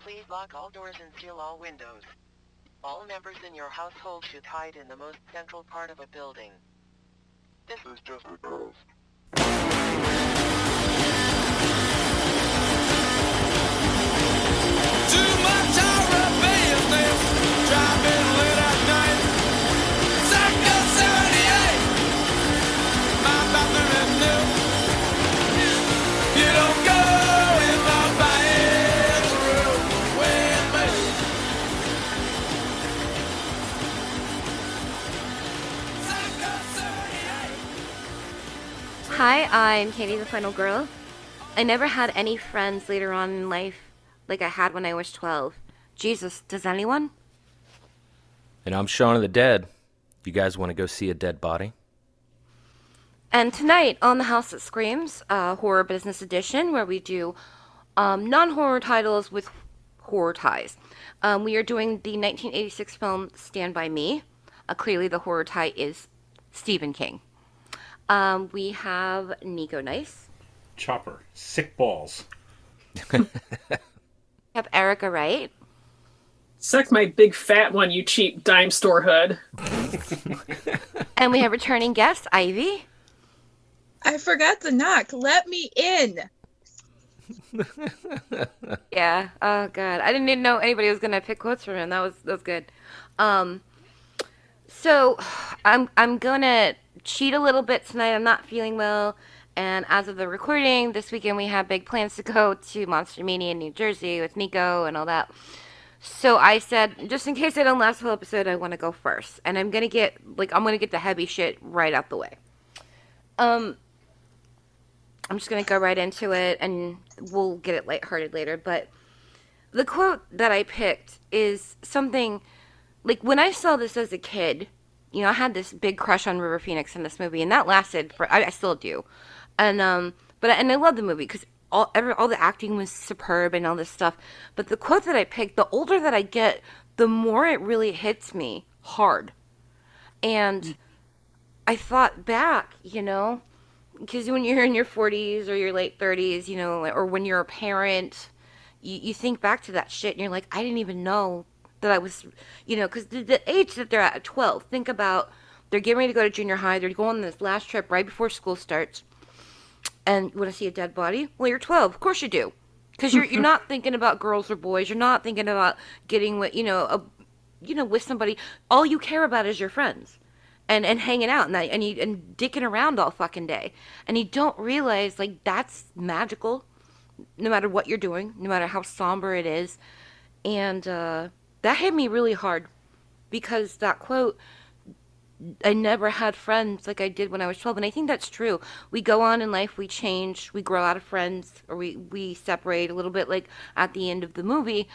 Please lock all doors and seal all windows. All members in your household should hide in the most central part of a building. This is just a girls. Hi, I'm Candy, the final girl. I never had any friends later on in life like I had when I was 12. Jesus, does anyone? And I'm Shaun of the Dead. You guys want to go see a dead body? And tonight on The House That Screams, uh, Horror Business Edition, where we do um, non horror titles with horror ties. Um, we are doing the 1986 film Stand By Me. Uh, clearly, the horror tie is Stephen King. Um, we have Nico Nice. Chopper, sick balls. We have Erica Wright. Suck my big fat one, you cheap dime store hood. And we have returning guest, Ivy. I forgot to knock. Let me in. Yeah. Oh god, I didn't even know anybody was gonna pick quotes from him. That was that was good. Um, so I'm I'm gonna cheat a little bit tonight. I'm not feeling well, and as of the recording, this weekend we have big plans to go to Monster Mania in New Jersey with Nico and all that. So I said, just in case I don't last the whole episode, I want to go first, and I'm gonna get like I'm gonna get the heavy shit right out the way. Um, I'm just gonna go right into it, and we'll get it lighthearted later. But the quote that I picked is something like when I saw this as a kid, you know, I had this big crush on River Phoenix in this movie, and that lasted for I, I still do, and um, but and I love the movie because all every all the acting was superb and all this stuff. But the quote that I picked, the older that I get, the more it really hits me hard, and I thought back, you know, because when you're in your 40s or your late 30s, you know, or when you're a parent, you, you think back to that shit and you're like, I didn't even know that I was, you know, because the, the age that they're at, at 12, think about they're getting ready to go to junior high, they're going on this last trip right before school starts, and you want to see a dead body? Well, you're 12. Of course you do. Because you're, you're not thinking about girls or boys. You're not thinking about getting with, you know, a, you know, with somebody. All you care about is your friends and and hanging out and that, and you and dicking around all fucking day and you don't realize like that's magical no matter what you're doing no matter how somber it is and uh that hit me really hard because that quote I never had friends like I did when I was 12 and I think that's true. We go on in life, we change, we grow out of friends or we we separate a little bit like at the end of the movie.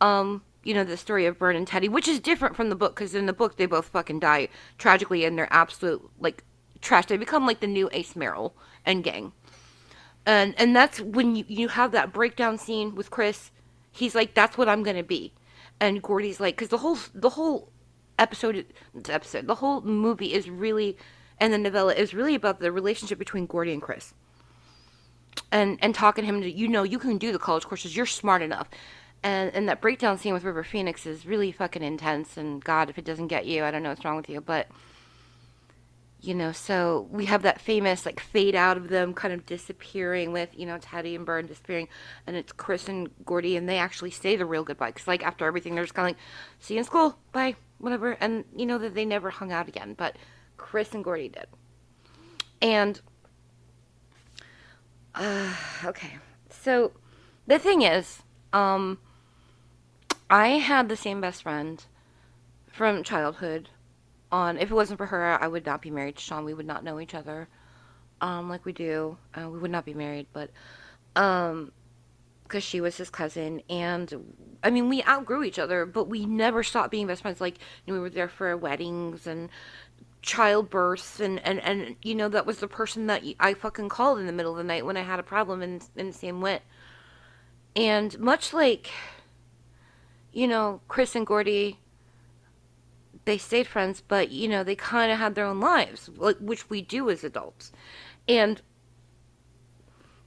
Um you know the story of Vern and Teddy, which is different from the book because in the book they both fucking die tragically and they're absolute like trash. They become like the new Ace Merrill and gang, and and that's when you you have that breakdown scene with Chris. He's like, "That's what I'm gonna be," and Gordy's like, because the whole the whole episode episode the whole movie is really and the novella is really about the relationship between Gordy and Chris. And and talking to him to you know you can do the college courses you're smart enough and and that breakdown scene with River Phoenix is really fucking intense. And God, if it doesn't get you, I don't know what's wrong with you. But you know, so we have that famous like fade out of them kind of disappearing with you know Teddy and Vern disappearing, and it's Chris and Gordy, and they actually say the real goodbye because like after everything, they're just kind of like, see you in school, bye, whatever, and you know that they never hung out again, but Chris and Gordy did, and uh, okay, so the thing is, um. I had the same best friend from childhood. On if it wasn't for her, I would not be married to Sean. We would not know each other, um, like we do. Uh, we would not be married, but um, because she was his cousin, and I mean, we outgrew each other, but we never stopped being best friends. Like you know, we were there for weddings and childbirths, and and and you know, that was the person that I fucking called in the middle of the night when I had a problem, and and Sam went. And much like you know, Chris and Gordy, they stayed friends, but you know, they kind of had their own lives, which we do as adults. And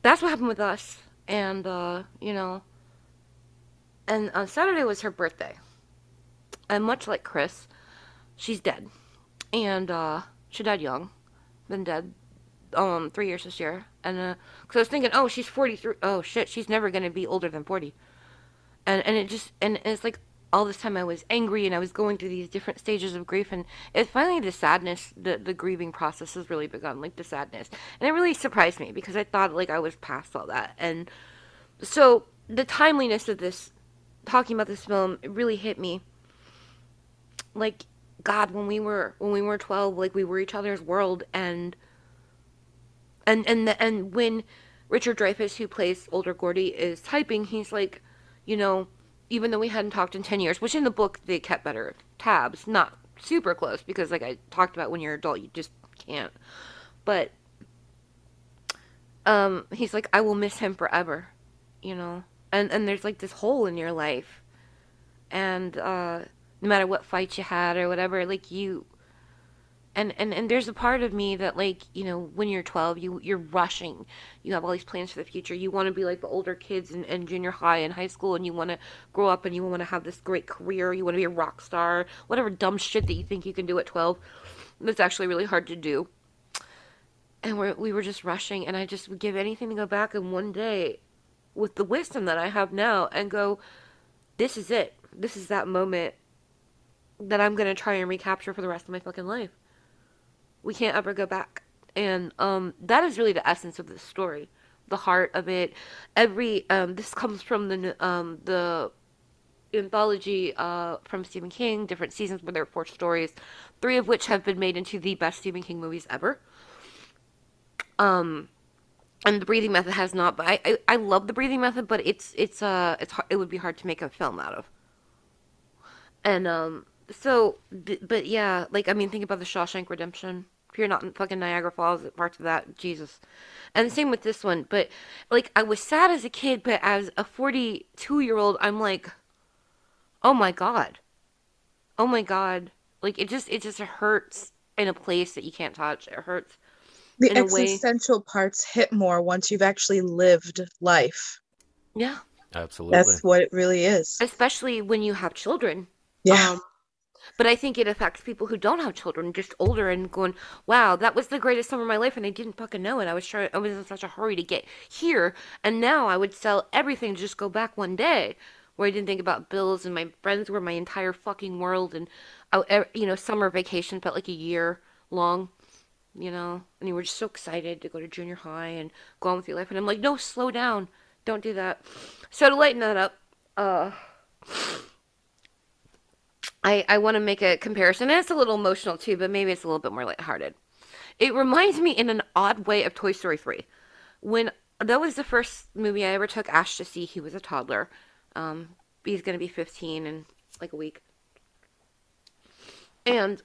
that's what happened with us. And uh, you know, and on Saturday was her birthday. And much like Chris, she's dead. And uh, she died young. Been dead um three years this year. And uh, cause I was thinking, oh, she's forty three. Oh shit, she's never gonna be older than forty. And and it just and it's like all this time I was angry and I was going through these different stages of grief and it's finally the sadness the the grieving process has really begun like the sadness. And it really surprised me because I thought like I was past all that. And so the timeliness of this talking about this film it really hit me. Like god when we were when we were 12 like we were each other's world and and and the, and when Richard Dreyfuss who plays older Gordy is typing he's like you know even though we hadn't talked in 10 years, which in the book they kept better tabs, not super close because like I talked about when you're an adult you just can't. But um he's like I will miss him forever, you know. And and there's like this hole in your life. And uh no matter what fight you had or whatever, like you and, and and there's a part of me that like you know when you're 12 you you're rushing. You have all these plans for the future. You want to be like the older kids in, in junior high and high school and you want to grow up and you want to have this great career. You want to be a rock star. Whatever dumb shit that you think you can do at 12 that's actually really hard to do. And we we were just rushing and i just would give anything to go back in one day with the wisdom that i have now and go this is it. This is that moment that i'm going to try and recapture for the rest of my fucking life we can't ever go back. And um, that is really the essence of the story, the heart of it. Every um, this comes from the um, the anthology uh, from Stephen King, different seasons where there are four stories, three of which have been made into the best Stephen King movies ever. Um, and the breathing method has not. But I, I, I love the breathing method, but it's it's uh it's it would be hard to make a film out of. And um, so but yeah, like I mean, think about the Shawshank Redemption if you're not in fucking Niagara Falls, parts of that, Jesus. And the same with this one. But like, I was sad as a kid, but as a 42 year old, I'm like, oh my god, oh my god. Like it just it just hurts in a place that you can't touch. It hurts. The existential parts hit more once you've actually lived life. Yeah. Absolutely. That's what it really is. Especially when you have children. Yeah. Um, but I think it affects people who don't have children, just older and going, "Wow, that was the greatest summer of my life," and I didn't fucking know it. I was trying, I was in such a hurry to get here, and now I would sell everything to just go back one day, where I didn't think about bills and my friends were my entire fucking world, and I, you know, summer vacation felt like a year long, you know, and you were just so excited to go to junior high and go on with your life, and I'm like, no, slow down, don't do that. So to lighten that up, uh I, I want to make a comparison, and it's a little emotional too, but maybe it's a little bit more lighthearted. It reminds me in an odd way of Toy Story 3. When that was the first movie I ever took Ash to see, he was a toddler. Um, he's going to be 15 in like a week. And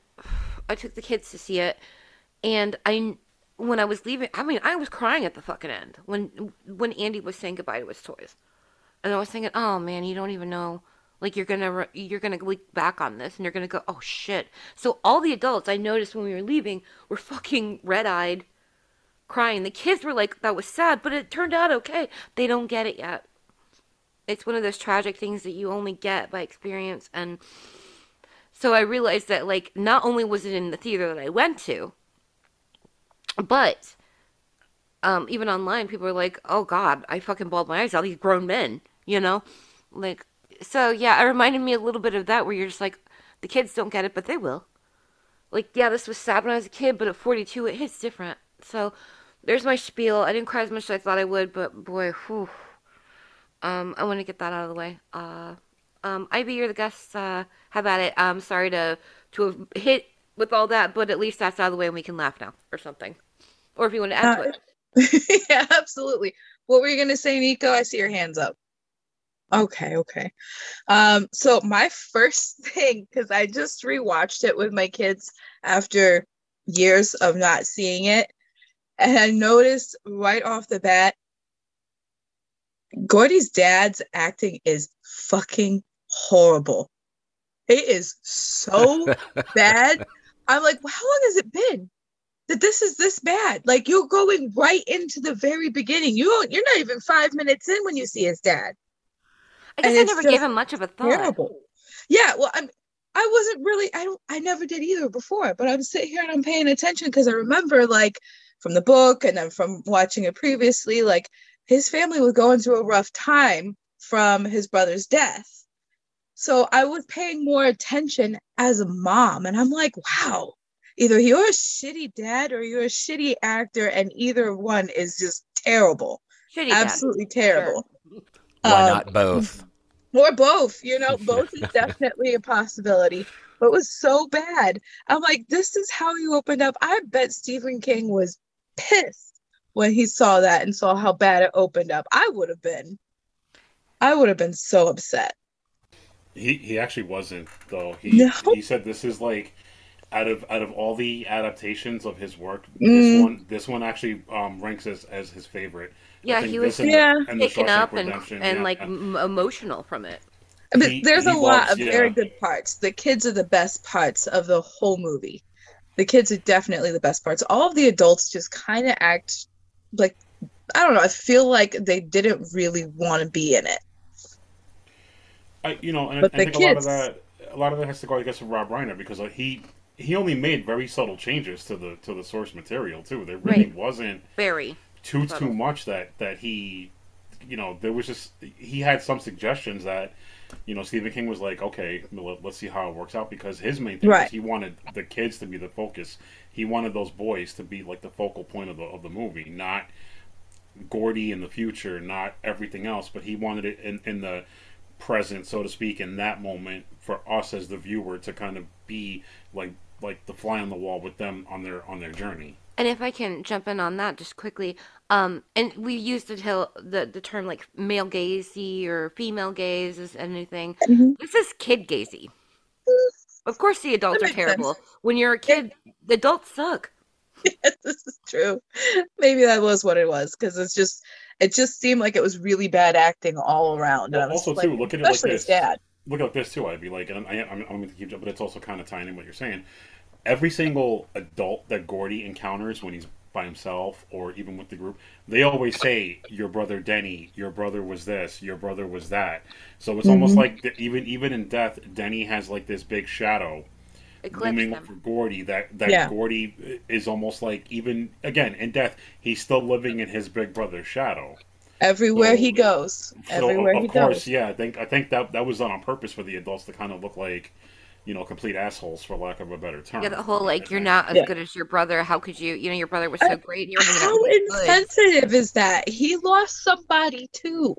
I took the kids to see it, and I when I was leaving, I mean, I was crying at the fucking end when when Andy was saying goodbye to his toys, and I was thinking, oh man, you don't even know like you're gonna you're gonna look back on this and you're gonna go, oh shit. So all the adults I noticed when we were leaving were fucking red eyed, crying. The kids were like, that was sad, but it turned out okay. They don't get it yet. It's one of those tragic things that you only get by experience and so I realized that like not only was it in the theater that I went to, but um, even online people are like, "Oh God, I fucking bawled my eyes out." These grown men, you know, like so yeah, it reminded me a little bit of that where you're just like, the kids don't get it, but they will. Like, yeah, this was sad when I was a kid, but at 42, it hits different. So there's my spiel. I didn't cry as much as I thought I would, but boy, whew. Um, I want to get that out of the way. Uh, um, Ivy, you're the guest. Uh, have at it. I'm sorry to to have hit with all that, but at least that's out of the way and we can laugh now or something. Or if you want to add uh, to it. yeah, absolutely. What were you going to say, Nico? I see your hands up. Okay, okay. Um, so my first thing, because I just rewatched it with my kids after years of not seeing it, and I noticed right off the bat, Gordy's dad's acting is fucking horrible. It is so bad. I'm like, well, how long has it been? that this is this bad. Like you're going right into the very beginning. You don't, you're not even five minutes in when you see his dad. I guess And I never gave him much of a thought. Terrible. Yeah, well, I'm. I wasn't really. I don't. I never did either before. But I'm sitting here and I'm paying attention because I remember, like, from the book and then from watching it previously, like his family was going through a rough time from his brother's death. So I was paying more attention as a mom, and I'm like, wow, either you're a shitty dad or you're a shitty actor, and either one is just terrible, Shitty dad. absolutely terrible. Why Um, not both? Or both you know both is definitely a possibility but it was so bad i'm like this is how you opened up i bet stephen king was pissed when he saw that and saw how bad it opened up i would have been i would have been so upset He he actually wasn't though. He No. he said this is like out of out of all the adaptations of his work, Mm. this one this one actually um, ranks as, as his favorite. I Yeah, he was and Yeah. and the taken up and and yeah. like m- emotional from it. I mean, He- there's a he lot of yeah. very good parts the kids are the best parts of the whole movie the kids are definitely the best parts all of the adults just kind of act like i don't know i feel like they didn't really want to be in it I, you know, and But I the think a lot of that a lot of that has to go, I guess, with Rob Reiner because like, he he only made very subtle changes to the to the source material too. There really Right. wasn't Very. Too too much that that he you know there was just he had some suggestions that you know Stephen King was like okay let, us see how it works out because his main thing Right. was he wanted the kids to be the focus. He wanted those boys to be like the focal point of the of the movie not Gordy in the future not everything else but he wanted it in in the present so to speak in that moment for us as the viewer to kind of be like like the fly on the wall with them on their on their journey And if I can jump in on that just quickly, um, and we used the, tel- the the term like male gazy or female gaze as anything. Mhm. This is kid gazy. Of course, the adults are terrible. sense. When you're a kid, the adults suck. yes, this is true. Maybe that was what it was because it's just it just seemed like it was really bad acting all around. Well, was also, like, too, look at it like especially his this. dad. look at this too. I'd be like, and I, I'm, I'm going to keep, but it's also kind of tying in what you're saying. Every single adult that Gordy encounters when he's by himself or even with the group, they always say, "Your brother Denny, your brother was this, your brother was that." So it's almost Mm-hmm. like the, even even in death, Denny has like this big shadow Eclipse looming them. over Gordy. That that Yeah. Gordy is almost like even again in death, he's still living in his big brother's shadow. Everywhere he So- goes, So, everywhere of he course, goes. yeah. I think I think that that was done on purpose for the adults to kind of look like, you know, complete assholes for lack of a better term. Yeah, the whole like you're not as Yeah. good as your brother. How could you? You know, your brother was so Uh, great. And you were How with his good. insensitive is that? He lost somebody too.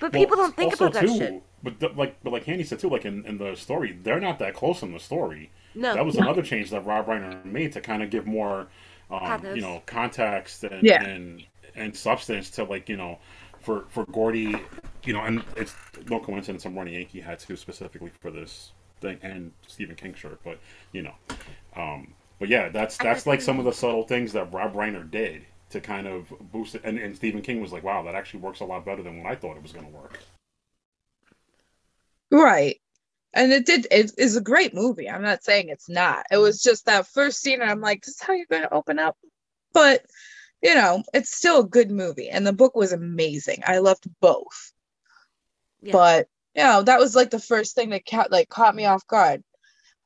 But Well, people don't think about that too, shit. But the, like, but like Handy said too, like in, in the story, they're not that close in the story. No, That was another change that Rob Reiner made to kind of give more, um, you know, context and, Yeah. and and substance to like you know, for for Gordy, you know, and it's no coincidence I'm wearing a Yankee hat too specifically for this thing and Stephen King shirt, but you know, um, but yeah, that's that's like some of the subtle things that Rob Reiner did to kind of boost it, and, and Stephen King was like, wow, that actually works a lot better than what I thought it was going to work. Right. And it did it is a great movie. I'm not saying it's not. It was just that first scene and I'm like, this is how you're gonna open up. But you know, it's still a good movie. And the book was amazing. I loved both. Yeah. But you know, that was like the first thing that ca- like caught me off guard.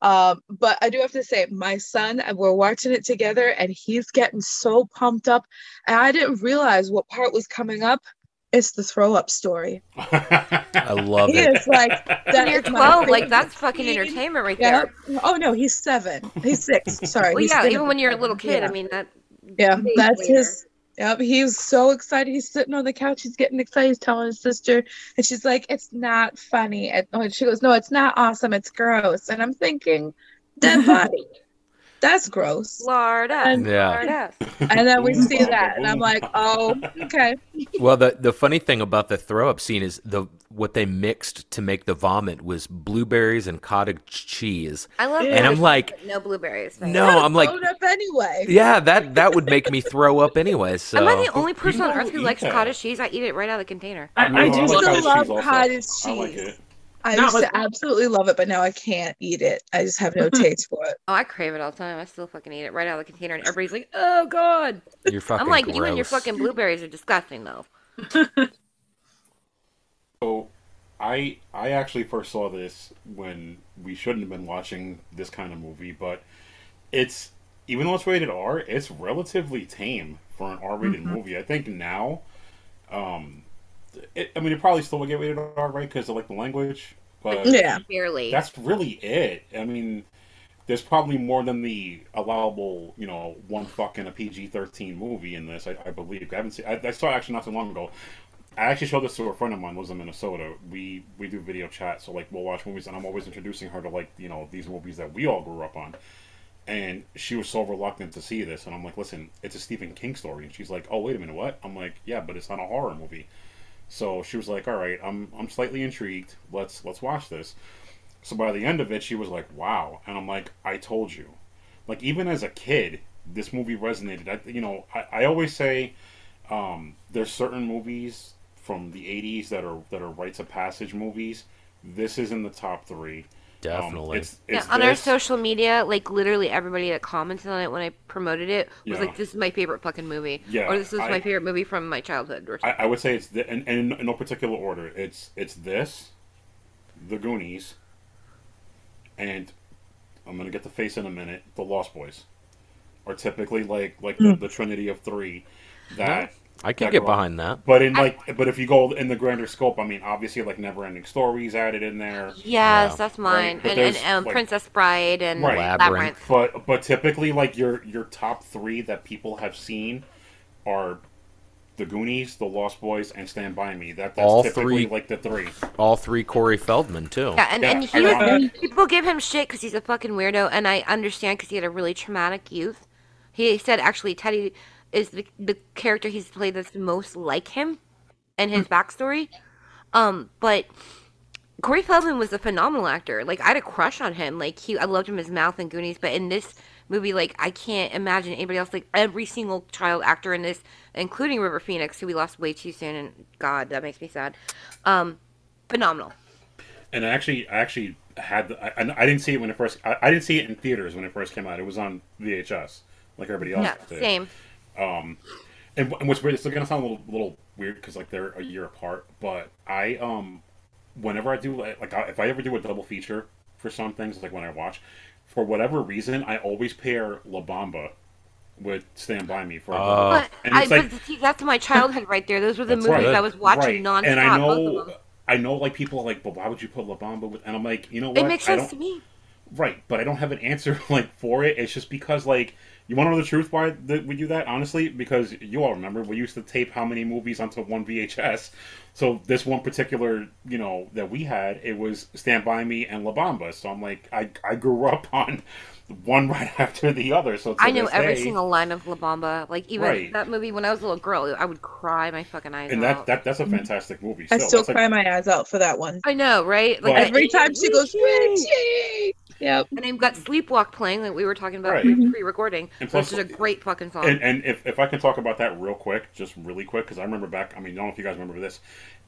Um, but I do have to say, my son, we're watching it together and he's getting so pumped up. And I didn't realize what part was coming up. It's the throw up story. I love it. He it. is like that you're is 12, like that's fucking entertainment right Yeah. there. Oh no, he's seven. He's six. Sorry. Well, yeah, even when you're a little kid, Yeah. I mean that. Yeah, that's later. his. Yep, he was so excited. He's sitting on the couch. He's getting excited. He's telling his sister, and she's like, "It's not funny." And oh, and she goes, "No, it's not awesome. It's gross." And I'm thinking, dead body. That's gross. Florida. And- Yeah. Florida. And then we see that, and I'm like, "Oh, okay." Well, the the funny thing about the throw up scene is the what they mixed to make the vomit was blueberries and cottage cheese. I love. And I'm like, no blueberries. thanks. No, I'm like, Thrown up anyway. yeah, that that would make me throw up anyway. So Am I the only person on earth who likes that. cottage cheese? I eat it right out of the container. I, I I do like still cottage love cheese also. cottage I like cheese. it. I Not used with- to absolutely love it, but now I can't eat it. I just have no taste for it. Oh, I crave it all the time. I still fucking eat it right out of the container, and everybody's like, "Oh God!" You're fucking I'm like, you and your fucking blueberries are disgusting, though. So, I I actually first saw this when we shouldn't have been watching this kind of movie, but it's even though it's rated R, it's relatively tame for an R-rated movie. I think now, um, it, I mean, it probably still would get rated R, right? Because of like the language, but Yeah. Barely. that's really it. I mean, there's probably more than the allowable, you know, one fucking a PG-13 movie in this. I, I believe. I haven't seen. I, I saw it actually not too long ago. I actually showed this to a friend of mine. who Lives in Minnesota. We we do video chat, so like we'll watch movies, and I'm always introducing her to like you know these movies that we all grew up on. And she was so reluctant to see this, and I'm like, listen, it's a Stephen King story, and she's like, oh wait a minute, what? I'm like, yeah, but it's not a horror movie. So she was like, all right, I'm I'm slightly intrigued. Let's let's watch this. So by the end of it, she was like, "Wow!" And I'm like, "I told you." Like even as a kid, this movie resonated. I, you know, I, I always say um, there's certain movies from the '80s that are that are rites of passage movies. This is in the top three. Um, Definitely. it's, yeah, it's on our social media, like literally everybody that commented on it when I promoted it was Yeah. like, "This is my favorite fucking movie," Yeah, or "This is I- my favorite movie from my childhood," or I. I would say it's the, and, and in no particular order. It's it's this, The Goonies, and I'm gonna get the face in a minute. The Lost Boys are typically like like the, the Trinity of three. That I can that get behind that. But in like, but if you go in the grander scope, I mean, obviously, like Never Ending Stories added in there. yes, Yeah. that's mine, But and and there's, um, like- Princess Bride and Right. Labyrinth. Labyrinth. But but typically, like your your top three that people have seen are the Goonies, the Lost Boys, and Stand by Me. That that's All typically three- like the three. All three Corey Feldman too. Yeah, and, Yeah, and he I was, know. people give him shit because he's a fucking weirdo, and I understand because he had a really traumatic youth. He said actually Teddy is the, the character he's played that's most like him, and his backstory. Um, but Corey Feldman was a phenomenal actor. Like I had a crush on him. Like he, I loved him his mouth and Goonies. But in this movie, like I can't imagine anybody else. Like every single child actor in this, including River Phoenix, who we lost way too soon, and God, that makes me sad. Um, phenomenal. And I actually, I actually had. The, I, I didn't see it when it first. I, I didn't see it in theaters when it first came out. It was on VHS, like everybody else Yeah, did. Same. And, and what's weird, it's gonna sound a little, little weird because like they're a year apart. But I, um, whenever I do like, like I, if I ever do a double feature for some things, like when I watch, for whatever reason, I always pair La Bamba with Stand by Me for. But, And I, like- see, that's my childhood right there. Those were the movies right. I was watching Right. nonstop. And I know. I know, like people are like, but why would you put La Bamba with? And I'm like, you know what? It makes sense to me. Right, but I don't have an answer like for it. It's just because like you want to know the truth why th- we do that honestly because you all remember we used to tape how many movies onto one VHS. So this one particular, you know, that we had, it was Stand by Me and La Bamba. So I'm like, I I grew up on one right after the other. So I know this every day- single line of La Bamba. Like even Right. that movie when I was a little girl, I would cry my fucking eyes and out. that that that's a fantastic movie. I still. still That's like- cry my eyes out for that one. I know, right? Like But- Every time she goes, Richie! Richie! Yep. And I've got Sleepwalk playing, like we were talking about Right. pre-recording, And which plus- is a great fucking song. And, and if, if I can talk about that real quick, just really quick, because I remember back, I mean, I don't know if you guys remember this.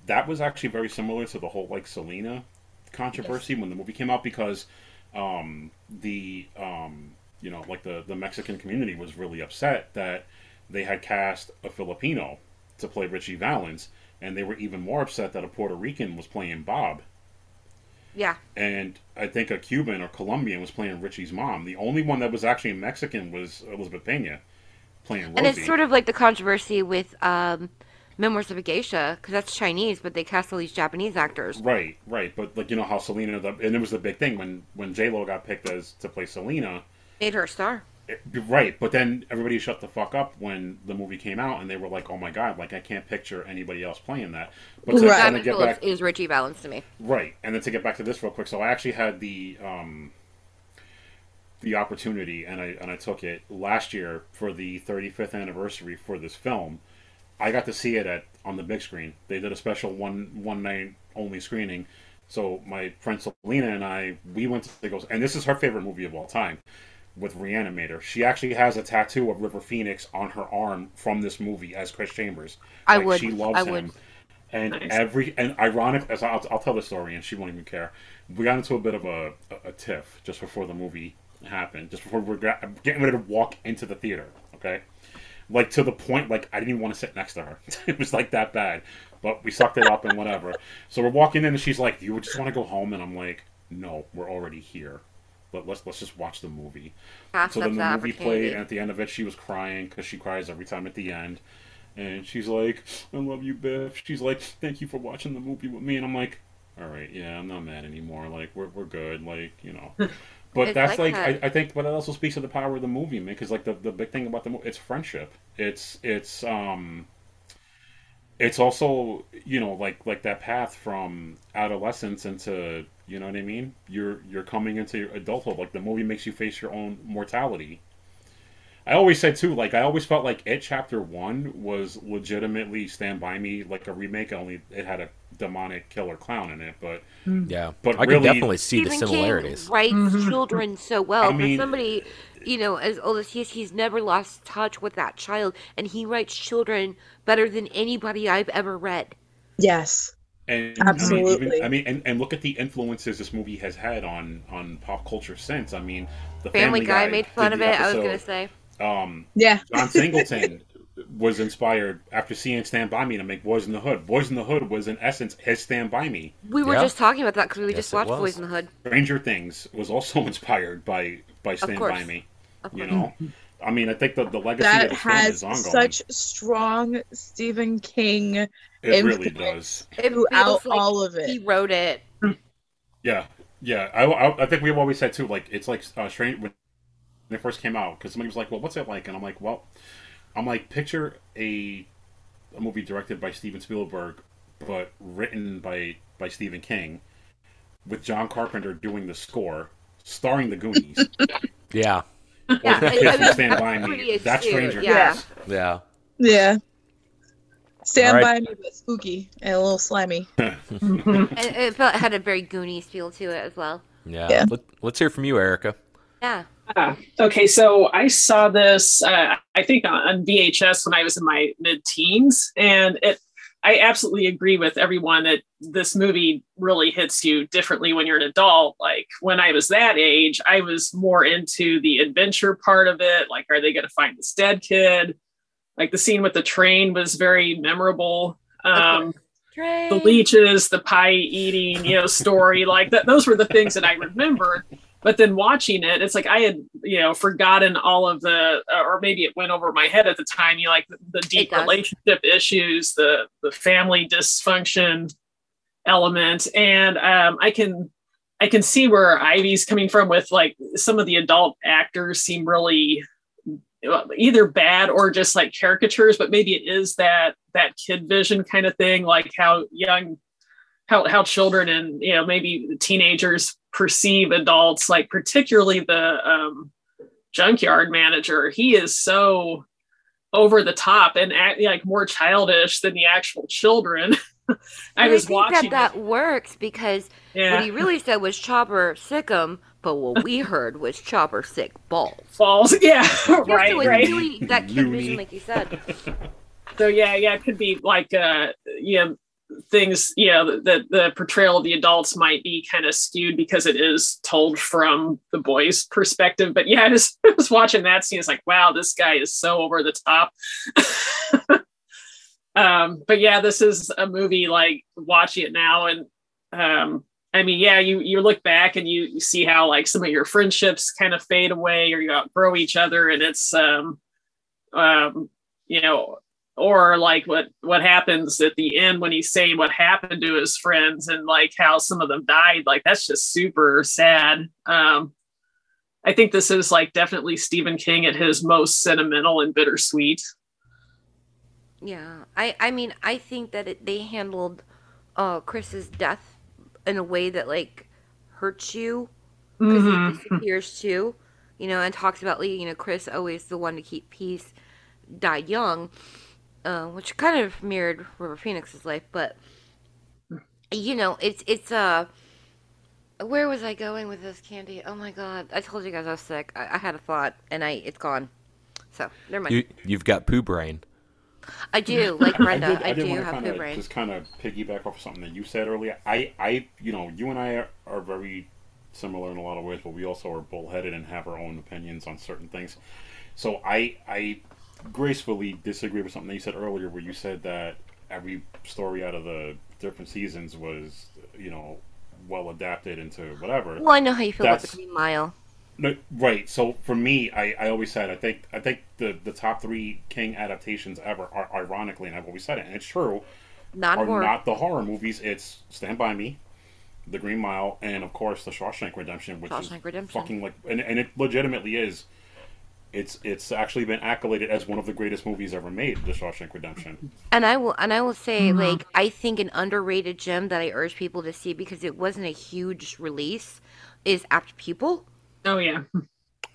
That was actually very similar to the whole, like, Selena controversy when the movie came out, because um, the, um, you know, like, the, the Mexican community was really upset that they had cast a Filipino to play Ritchie Valens, and they were even more upset that a Puerto Rican was playing Bob yeah, and I think a Cuban or Colombian was playing Richie's mom. The only one that was actually a Mexican was Elizabeth Pena playing Rosie. and it's sort of like the controversy with um, Memoirs of a Geisha, because that's Chinese, but they cast all these Japanese actors. right, right. But like you know how Selena, the, and it was the big thing when when J Lo got picked as to play Selena. Made her a star. It- right, but then everybody shut the fuck up when the movie came out, and they were like, "Oh my god, like I can't picture anybody else playing that." But to Right. kind Diamond of get back, is Ritchie Valens to me. Right, and then to get back to this real quick, so I actually had the um, the opportunity, and I and I took it last year for the 35th anniversary for this film. I got to see it at on the big screen. They did a special one one night only screening. So my friend Selena and I, we went to go, and this is her favorite movie of all time, with Reanimator. She actually has a tattoo of River Phoenix on her arm from this movie as Chris Chambers. I Like, would. She loves I him would. And Nice. every and ironic as I'll, I'll tell the story, and she won't even care. We got into a bit of a, a, a tiff just before the movie happened, just before we are gra- getting ready to walk into the theater. Okay, like to the point like I didn't even want to sit next to her. it was like that bad, but we sucked it up and whatever. So we're walking in, and she's like, "Do you just want to go home?" And I'm like, "No, we're already here. Let, let's let's just watch the movie." Passed So then the movie played, and at the end of it, she was crying because she cries every time at the end. And she's like, "I love you, Biff." She's like, "Thank you for watching the movie with me." And I'm like, "All right, yeah, I'm not mad anymore. Like, we're we're good. Like, you know." But It's that's like like, that. I, I think, but it also speaks to the power of the movie, man. Because like the the big thing about the movie, it's friendship. It's it's um. It's also you know like like that path from adolescence into you know what I mean. You're you're coming into your adulthood. Like the movie makes you face your own mortality. I always said too, like I always felt like It Chapter One was legitimately Stand By Me, like a remake. Only it had a demonic killer clown in it, but hmm. Yeah, But I really- can definitely see the similarities. King writes mm-hmm. children so well. I mean- For somebody, you know, as old as he is, he's never lost touch with that child, and he writes children better than anybody I've ever read. Yes. and Absolutely. I mean, even, I mean and, and look at the influences this movie has had on on pop culture since. I mean, the Family, Guy, Guy made fun of the it. I was gonna say. Um, Yeah. John Singleton was inspired after seeing Stand By Me to make Boys in the Hood. Boys in the Hood was in essence his Stand By Me. We were Yeah. just talking about that because we Yes, just watched. Boys in the Hood. Stranger Things was also inspired by by Stand. By Me. Of You know, I mean, I think the the legacy of That the film has is ongoing. such strong Stephen King it really does. It throughout like all of it He wrote it. Yeah, yeah. I, I, I think we've always said too. Like it's like uh, strange when it first came out because somebody was like, "Well, what's it like?" And I'm like, "Well, I'm like picture a a movie directed by Steven Spielberg, but written by by Stephen King, with John Carpenter doing the score, starring the Goonies. Yeah, Yeah, the kids from Stand By Me. That's astute, Stranger yeah. Things. yeah. Yeah. Stand All by me, but spooky and a little slimy. And it felt it had a very Goonies feel to it as well. Yeah. Yeah. Let, let's hear from you, Erica. Yeah. Ah, okay, so I saw this, uh, I think, on, on VHS when I was in my mid-teens, and it. I absolutely agree with everyone that this movie really hits you differently when you're an adult. Like when I was that age, I was more into the adventure part of it. Like, are they going to find this dead kid? Like the scene with the train was very memorable. Um, the leeches, the pie eating, you know, story like that. Those were the things that I remembered. But then watching it, it's like I had, you know, forgotten all of the, uh, or maybe it went over my head at the time. You know, like the, the deep relationship issues, the the family dysfunction element, and um, I can, I can see where Ivy's coming from with like some of the adult actors seem really either bad or just like caricatures but maybe it is that that kid vision kind of thing like how young how how children and you know maybe teenagers perceive adults like particularly the um junkyard manager he is so over the top and act, like more childish than the actual children i And was think watching that that works because yeah what he really said was Chopper sick 'em, but what we heard was Chopper sick balls. balls yeah Yeah, right so right really that kid Loony. vision, like you said. So yeah, yeah, it could be like uh you know things you know that the portrayal of the adults might be kind of skewed because it is told from the boys' perspective. But yeah, I I was watching that scene. It's like, wow, this guy is so over the top. um, but yeah, this is a movie like watching it now and um I mean, yeah, you you look back and you, you see how like some of your friendships kind of fade away or you outgrow each other and it's um um you know or like what what happens at the end when he's saying what happened to his friends and like how some of them died like that's just super sad. Um i think this is like definitely stephen king at his most sentimental and bittersweet. Yeah, I I mean I think that it, they handled uh Chris's death in a way that like hurts you because Mhm. he disappears too, you know, and talks about like, you know Chris always the one to keep peace, died young, uh, which kind of mirrored River Phoenix's life, but you know it's it's uh. Where was I going with this candy? Oh my god! I told you guys I was sick. I, I had a thought, and I it's gone. So never mind. You you've got poo brain. I do like Brenda. did, I, did do wanna have kinda poo brain. Just kind of piggyback off of something that you said earlier. I, I, you know, you and I are, are very similar in a lot of ways, but we also are bullheaded and have our own opinions on certain things. So I, I gracefully disagree with something that you said earlier, where you said that every story out of the different seasons was, you know, well adapted into whatever. Well, I know how you feel about the Green Mile. No, right. So for me, I, I always said I think I think the, the top three King adaptations ever are ironically, and I've always said it, and it's true, Not are horror. not the horror movies. It's Stand by Me, The Green Mile, and of course The Shawshank Redemption, which is Redemption. fucking like, and, and it legitimately is. It's it's actually been accoladed as one of the greatest movies ever made, The Shawshank Redemption. And I will and I will say Mm-hmm. like I think an underrated gem that I urge people to see because it wasn't a huge release is Apt Pupil. Oh yeah.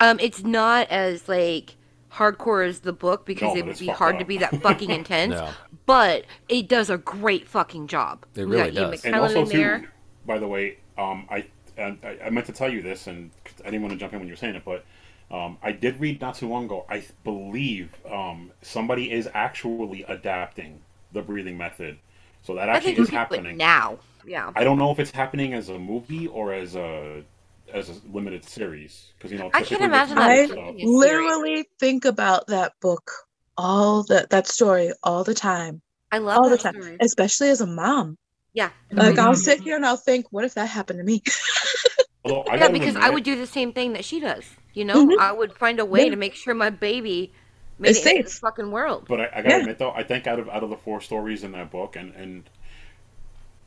Um it's not as like hardcore as the book because No, it would be hard up. to be that fucking intense. No. But it does a great fucking job. It really got Ian does. And also in too, there. by the way, um, I, and I I meant to tell you this, and I didn't want to jump in when you were saying it, but um, I did read not too long ago. I believe um, somebody is actually adapting the breathing method, so that I actually think is can do it happening. now. Yeah. I don't know if it's happening as a movie or as a as a limited series because you know I can't imagine that movies, being series. Literally think about that book, all that that story all the time, I love all the that time, story. especially as a mom. Yeah. Like I'll Mhm. sit here and I'll think, what if that happened to me? Although I yeah, gotta because I would do the same thing that she does. You know, Mhm. I would find a way Yeah. to make sure my baby made It's it into safe. the fucking world. But I, I gotta Yeah. admit though, I think out of out of the four stories in that book, and and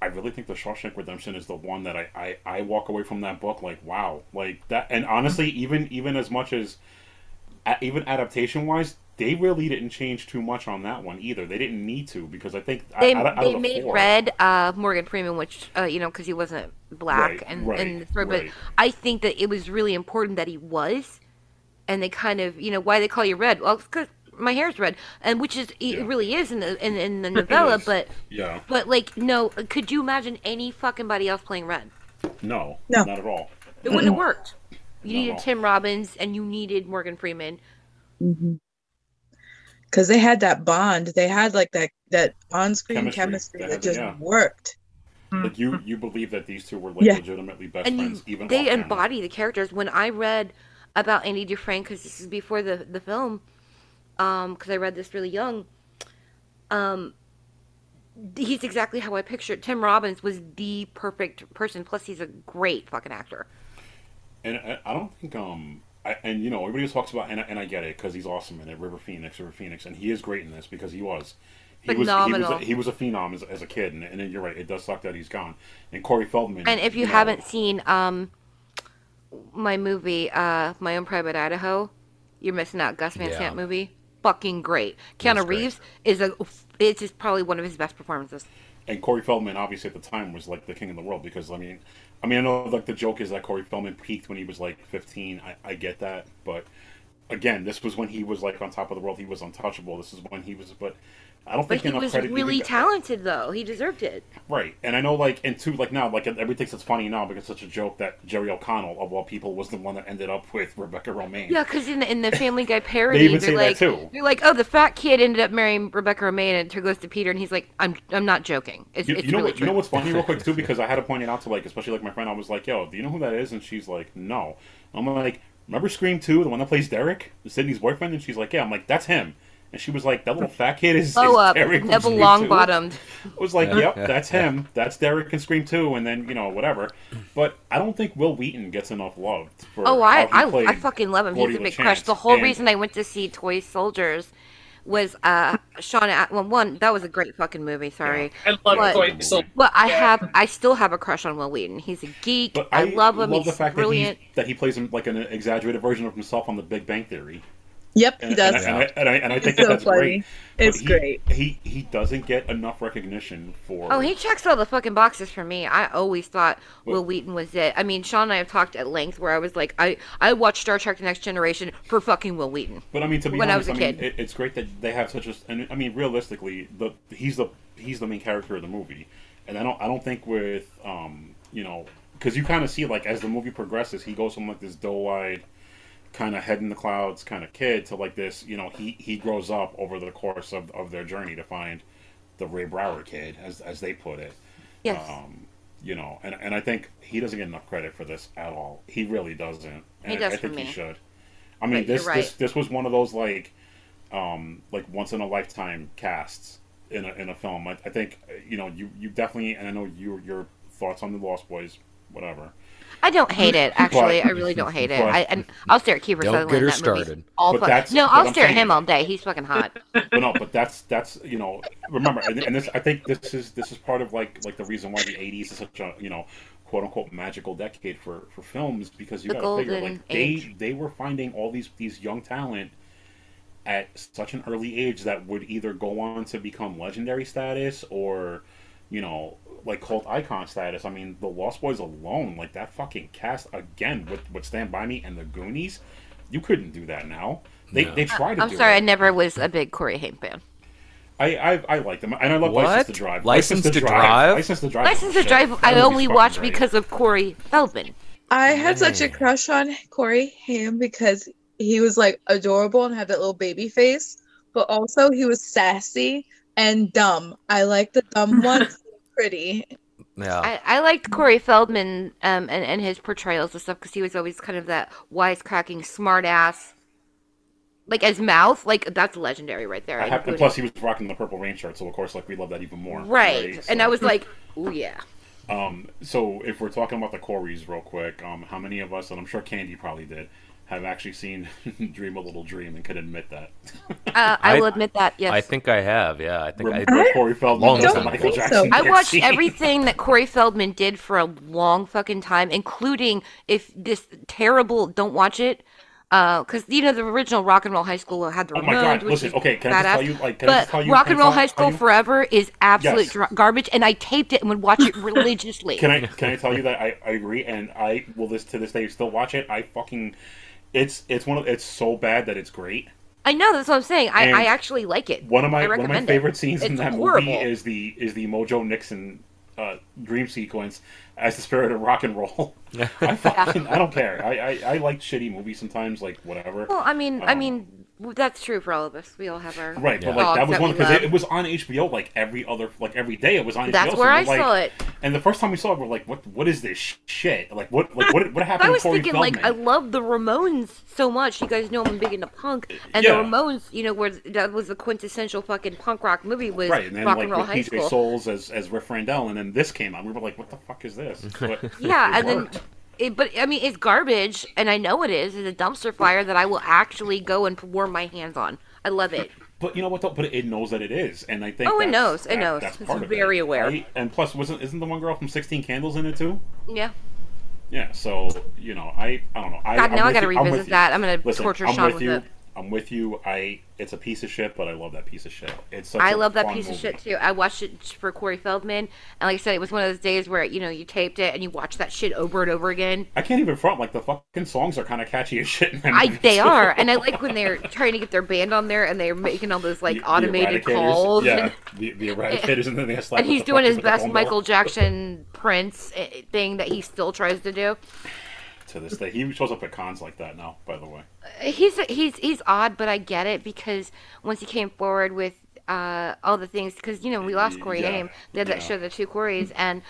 I really think the Shawshank Redemption is the one that I, I I walk away from that book like wow, like that. And honestly, even even as much as even adaptation wise, they really didn't change too much on that one either. They didn't need to because I think They, out, of- out they of made four, Red uh, Morgan Freeman, which uh, you know, because he wasn't black Right, and right, and the story, but. I think that it was really important that he was, and they kind of, you know, why they call you Red? Well, because my hair's red, and which is it Yeah. really is in the in, in the novella, but yeah, but like no, could you imagine any fucking body else playing Red? no, No. not at all. It wouldn't have worked. You No. needed Tim Robbins and you needed Morgan Freeman. Because they had that bond, they had like that that on-screen Chemistry. chemistry, They that just yeah. worked. Like you you believe that these two were like Yeah. legitimately best and you, friends, even they embody the characters. When I read about Andy Dufresne, because this is before the the film, um, because I read this really young, um, he's exactly how I pictured. Tim Robbins was the perfect person. Plus, he's a great fucking actor. And I, I don't think um I, and you know everybody talks about and I, and I get it because he's awesome in it River Phoenix River Phoenix and he is great in this because he was he was he was Phenomenal. a, he was a phenom as, as a kid and, and you're right it does suck that he's gone and Corey Feldman And if you know, haven't seen um my movie, uh, My Own Private Idaho, you're missing out. Gus Van Yeah. Sant movie, fucking great. Keanu That's great. Reeves is a it's just probably one of his best performances. and Corey Feldman obviously at the time was like the king of the world because I mean I mean I know like the joke is that Corey Feldman peaked when he was like 15 I, I get that. But again this was when he was like on top of the world. He was untouchable. This is when he was but I don't But think he was really got- talented, though. He deserved it. Right, and I know, like, and two, like now, like everybody thinks it's funny now because it's such a joke that Jerry O'Connell, of all people, was the one that ended up with Rebecca Romijn. Yeah, because in the, in the Family Guy parody, even they're say that like, too. they're like, oh, the fat kid ended up marrying Rebecca Romijn, and it goes to Peter, and he's like, I'm I'm not joking. It's, You, it's you know really what? You know what's funny, real quick too, because I had to point it out to like, especially like my friend. I was like, "Yo, do you know who that is?" And she's like, "No." I'm like, "Remember Scream 2, the one that plays Derek, Sydney's boyfriend?" And she's like, "Yeah." I'm like, "That's him." And she was like, "That little fat kid is, Blow is up, Derek from Neville Scream 2." Longbottomed. I was like, "Yep, that's him. That's Derek in Scream 2," and then you know whatever. But I don't think Wil Wheaton gets enough love for. Oh, I I, I fucking love him. He's a big crush. The whole And- reason I went to see Toy Soldiers was uh Sean. A- Well, one that was a great fucking movie. Sorry, I love But- Toy Soldier. but I Yeah. have I still have a crush on Wil Wheaton. He's a geek. But I, love him. He's the fact brilliant. that he that he plays him like an exaggerated version of himself on The Big Bang Theory. Yep, And, he does. And, I, and, I, and, I, and I think It's so that's funny. great. It's he, great. He he doesn't get enough recognition for. Oh, he checks all the fucking boxes for me. I always thought What- Wil Wheaton was it. I mean, Sean and I have talked at length where I was like, I I watched Star Trek: The Next Generation for fucking Wil Wheaton. But I mean, to be when I was I, a mean, kid. it, it's great that they have such a. And I mean, realistically, the he's the he's the main character of the movie, and I don't I don't think with um you know because you kind of see like as the movie progresses, he goes from like this doe-eyed kind of head in the clouds kind of kid to like this. You know, he he grows up over the course of, of their journey to find the Ray Brower kid, as as they put it. Yes. Um, you know, and and I think he doesn't get enough credit for this at all. He really doesn't. And He does I for think me. he should. I mean, But this right. this this was one of those like, um, like once in a lifetime casts in a in a film. I, I think you know you you definitely and I know your your thoughts on the Lost Boys, whatever. I don't hate it. Actually, But- I really don't hate it. but- I and I'll stare at Kiefer Don't Sutherland. get her that started. All But that's no, I'll I'm stare at him all day. He's fucking hot. but no, but that's that's you know remember and, and this I think this is this is part of like like the reason why the '80s is such a you know quote unquote magical decade for for films because you The got to figure golden like they age. they were finding all these these young talent at such an early age that would either go on to become legendary status or you know like cult icon status. I mean, the Lost Boys alone, like that fucking cast again with with Stand By Me and the Goonies, you couldn't do that now. They No. they tried to I'm do sorry, it. I never was a big Corey Haim fan. I, I I like them, and I love What? License to Drive. License to Drive? License to Drive. License to Shit, Drive, I only fucking watched great. because of Corey Feldman. I had such a crush on Corey Haim because he was like adorable and had that little baby face, but also he was sassy and dumb. I like the dumb ones. Pretty. Yeah. I, I liked Corey Feldman um, and, and his portrayals and stuff because he was always kind of that wisecracking, smart ass. Like as mouth, like that's legendary right there. I have, and plus, he was rocking the purple rain shirt, so of course, like we love that even more. right. And So- I was like, oh yeah. um, so if we're talking about the Corys real quick, um, how many of us, and I'm sure Candy probably did, have actually seen Dream a Little Dream and could admit that? Uh, I, I- will admit that, yes. I think I have. Yeah. I think I. Corey Feldman Long was the Michael ago. Jackson. I watched scene? everything that Corey Feldman did for a long fucking time, including if this terrible don't watch it, because you know the original Rock and Roll High School had the Oh my God, listen, okay, can I just tell you, like, can I but just tell you- Rock and Roll High School you- Forever is absolute Yes. dr- garbage, and I taped it and would watch it religiously. Can I can I tell you that I, I agree and I will this to this day still watch it. I fucking it's it's one of it's so bad that it's great. I know that's what I'm saying. I, I actually like it. One of my one of my recommend it. favorite scenes in that horrible. movie is the is the Mojo Nixon uh, dream sequence as the spirit of rock and roll. I fucking I don't care. I, I I like shitty movies sometimes, like whatever. Well, I mean, I Um, mean, w- that's true for all of us. We all have our Right, Yeah. but like that was that one because it, it was on HBO like every other like every day it was on. HBO. That's HBO, where so I we're like, saw it. And the first time we saw it, we're like, "What? What is this shit? Like, what? Like, what? What happened?" I was Corey thinking, like, I love the Ramones so much. You guys know I'm big into punk, and Yeah. the Ramones, you know, where that was the quintessential fucking punk rock movie was right, and then Rock like and Roll with High PJ School. Soles as as Riff Randell, and then this came out. We were like, "What the fuck is this?" But Yeah, it and then, worked. It, but I mean, it's garbage, and I know it is. It's a dumpster fire that I will actually go and warm my hands on. I love it. But you know what? Though? But it knows that it is, and I think. Oh, it knows, it knows. That's It's of very it, aware. right? And plus, wasn't isn't the one girl from Sixteen Candles in it too? Yeah. Yeah. So you know, I I don't know. I, God, I'm now I gotta you- I'm revisit that. I'm gonna Listen, torture I'm Sean with with you. it. I'm with you. I it's a piece of shit, but I love that piece of shit. It's such I love that piece of shit too. I watched it for Corey Feldman, and like I said, it was one of those days where you know you taped it and you watch that shit over and over again. I can't even front like the fucking songs are kind of catchy as shit. In I they too. are, and I like when they're trying to get their band on there and they're making all those like The- the automated Eradicators. calls. Yeah, And, the, the eradicators, and then they slap and he's the doing his the best. Michael Jackson Prince eh, thing that he still tries to do. To this day, he shows up at cons like that now. By the way, He's he's he's odd, but I get it because once he came forward with uh, all the things, because you know we lost Corey Yeah, Haim. They had that yeah. show, the two Corys, and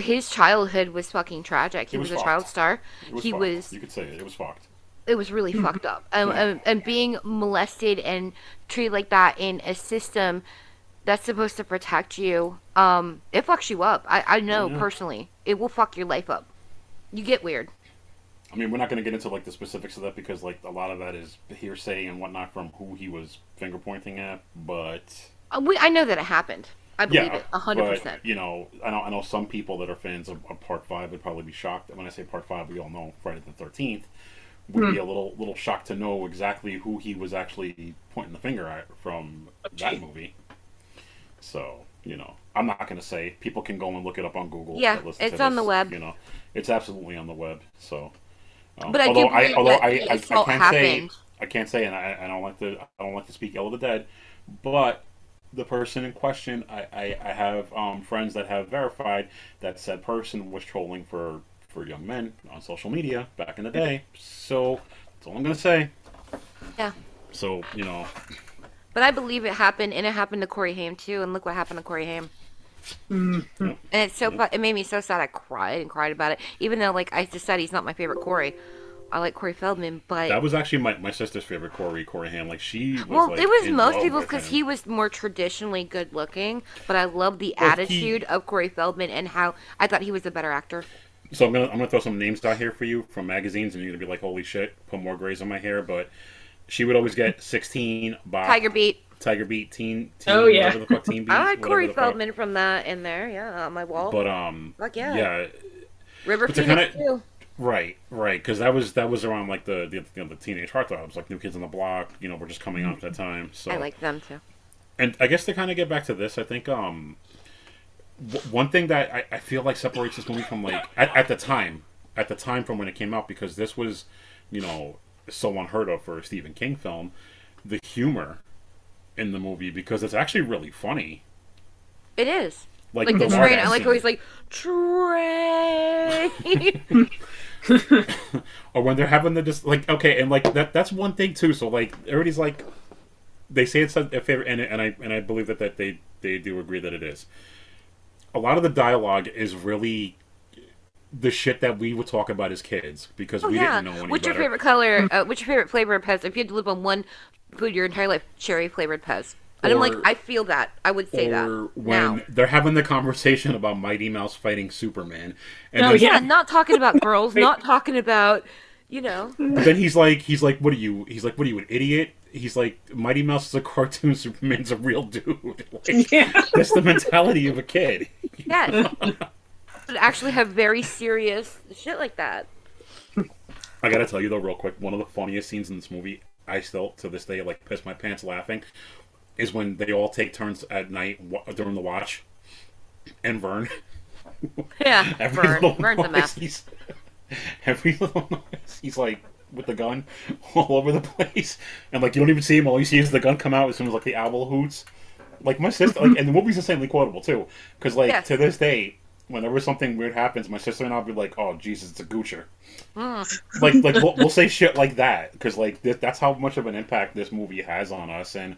his childhood was fucking tragic. He was, was a child star. was he fucked. was You could say it. It was fucked. it was really fucked up. Um, Yeah. um, and being molested and treated like that in a system that's supposed to protect you, um, it fucks you up. I, I know Yeah. personally, it will fuck your life up. You get weird. I mean, we're not going to get into like the specifics of that because like a lot of that is hearsay and whatnot from who he was finger pointing at. But Uh, we, I know that it happened. I believe yeah, it hundred percent. You know, I know I know some people that are fans of, of Part Five would probably be shocked. When I say Part Five, we all know Friday the Thirteenth would be a little little shocked to know exactly who he was actually pointing the finger at from that movie. So you know, I'm not going to say. People can go and look it up on Google. Yeah, that listen to it's on the web. You know, it's absolutely on the web. So, um, But I although I, believe although I, I, I can't happened. say I can't say, and I, I don't like to I don't like to speak ill of the dead, but the person in question, I, I, I have um, friends that have verified that said person was trolling for for young men on social media back in the day. So That's all I'm gonna say. Yeah. So you know, But I believe it happened, and it happened to Corey Haim too. And look what happened to Corey Haim. Mm-hmm. And it's so it made me so sad. I cried and cried about it, even though like I just said he's not my favorite Corey. I like Corey Feldman, but that was actually my, my sister's favorite Corey Corey Haim. Like she was well, like, it was most love people's because he was more traditionally good looking. But I love the Well, he- attitude of Corey Feldman and how I thought he was a better actor. So I'm gonna I'm gonna throw some names out here for you from magazines, and you're gonna be like, "Holy shit!" Put more grays on my hair, but she would always get 16 Bop, Tiger Beat. Tiger Beat, Teen, teen Oh, yeah. whatever the fuck, Teen Beat. I had Corey the fuck. Feldman from that in there. Yeah, on my wall. But um, Fuck yeah. yeah, River but to Phoenix kinda- too. right, right, because that was that was around like the the, you know, the teenage heartthrobs, like New Kids on the Block. You know, were just coming out at that time. So I like them too. and I guess to kind of get back to this, I think um, w- one thing that I, I feel like separates this movie from like at, at the time, at the time from when it came out, because this was, you know, so unheard of for a Stephen King film, the humor in the movie because it's actually really funny. It is. Like, Like the the train. I like how he's like train. or when they're having the just like okay, and like that that's one thing too. So like everybody's like, they say it's a favorite, and and I and I believe that that they they do agree that it is. A lot of the dialogue is really the shit that we would talk about as kids because Oh we yeah. didn't know any What's your favorite color? Uh, what's your favorite flavor of Pez? If you had to live on one food your entire life, cherry flavored Pez. And I'm like, I feel that. I would say or that when now. they're having the conversation about Mighty Mouse fighting Superman, and Oh, yeah. Yeah, not talking about girls, not talking about, you know. But then he's like, he's like, what are you? He's like, what are you, an idiot? He's like, Mighty Mouse is a cartoon, Superman's a real dude. Like, Yeah. That's the mentality of a kid. Yes. but actually have very serious shit like that. I gotta tell you though, real quick, one of the funniest scenes in this movie, I still to this day like piss my pants laughing, is when they all take turns at night during the watch, and Vern, Yeah, every Vern. little Vern's a mess. he's, every little noise, he's like with the gun all over the place, and like you don't even see him. All you see is the gun come out as soon as like the owl hoots. Like my sister, like, and the movie's insanely quotable too, because like Yes. to this day, whenever something weird happens, my sister and I'll be like, "Oh Jesus, it's a goocher." Mm. like like we'll, we'll say shit like that because like th- that's how much of an impact this movie has on us and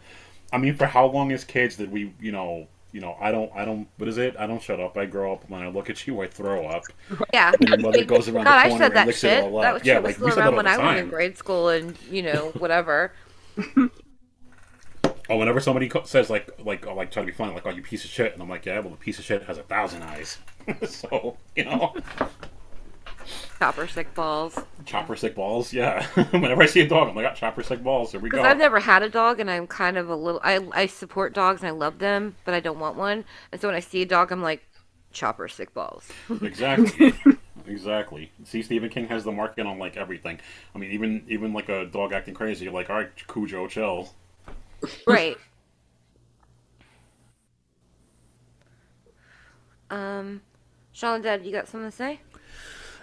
i mean for how long as kids did we you know you know i don't i don't what is it i don't shut up i grow up when i look at you i throw up Yeah. and your mother goes around God, the I corner said and that licks shit. it all up That was yeah shit was like still we said that around all when the I was in grade school and, you know, whatever. oh whenever somebody co- says like like oh, like try to be funny like oh you piece of shit and i'm like yeah well the piece of shit has a thousand eyes so you know Chopper sic balls. chopper sic balls yeah whenever i see a dog i'm like oh, chopper sic balls here we go Because I've never had a dog, and I'm kind of a little. I I support dogs and I love them, but I don't want one. And so when I see a dog, I'm like, chopper sic balls. Exactly. exactly. See, Stephen King has the market on like everything. I mean, even even like a dog acting crazy, you're like, all right, Cujo, chill. Right. Um, Sean, Dad, you got something to say?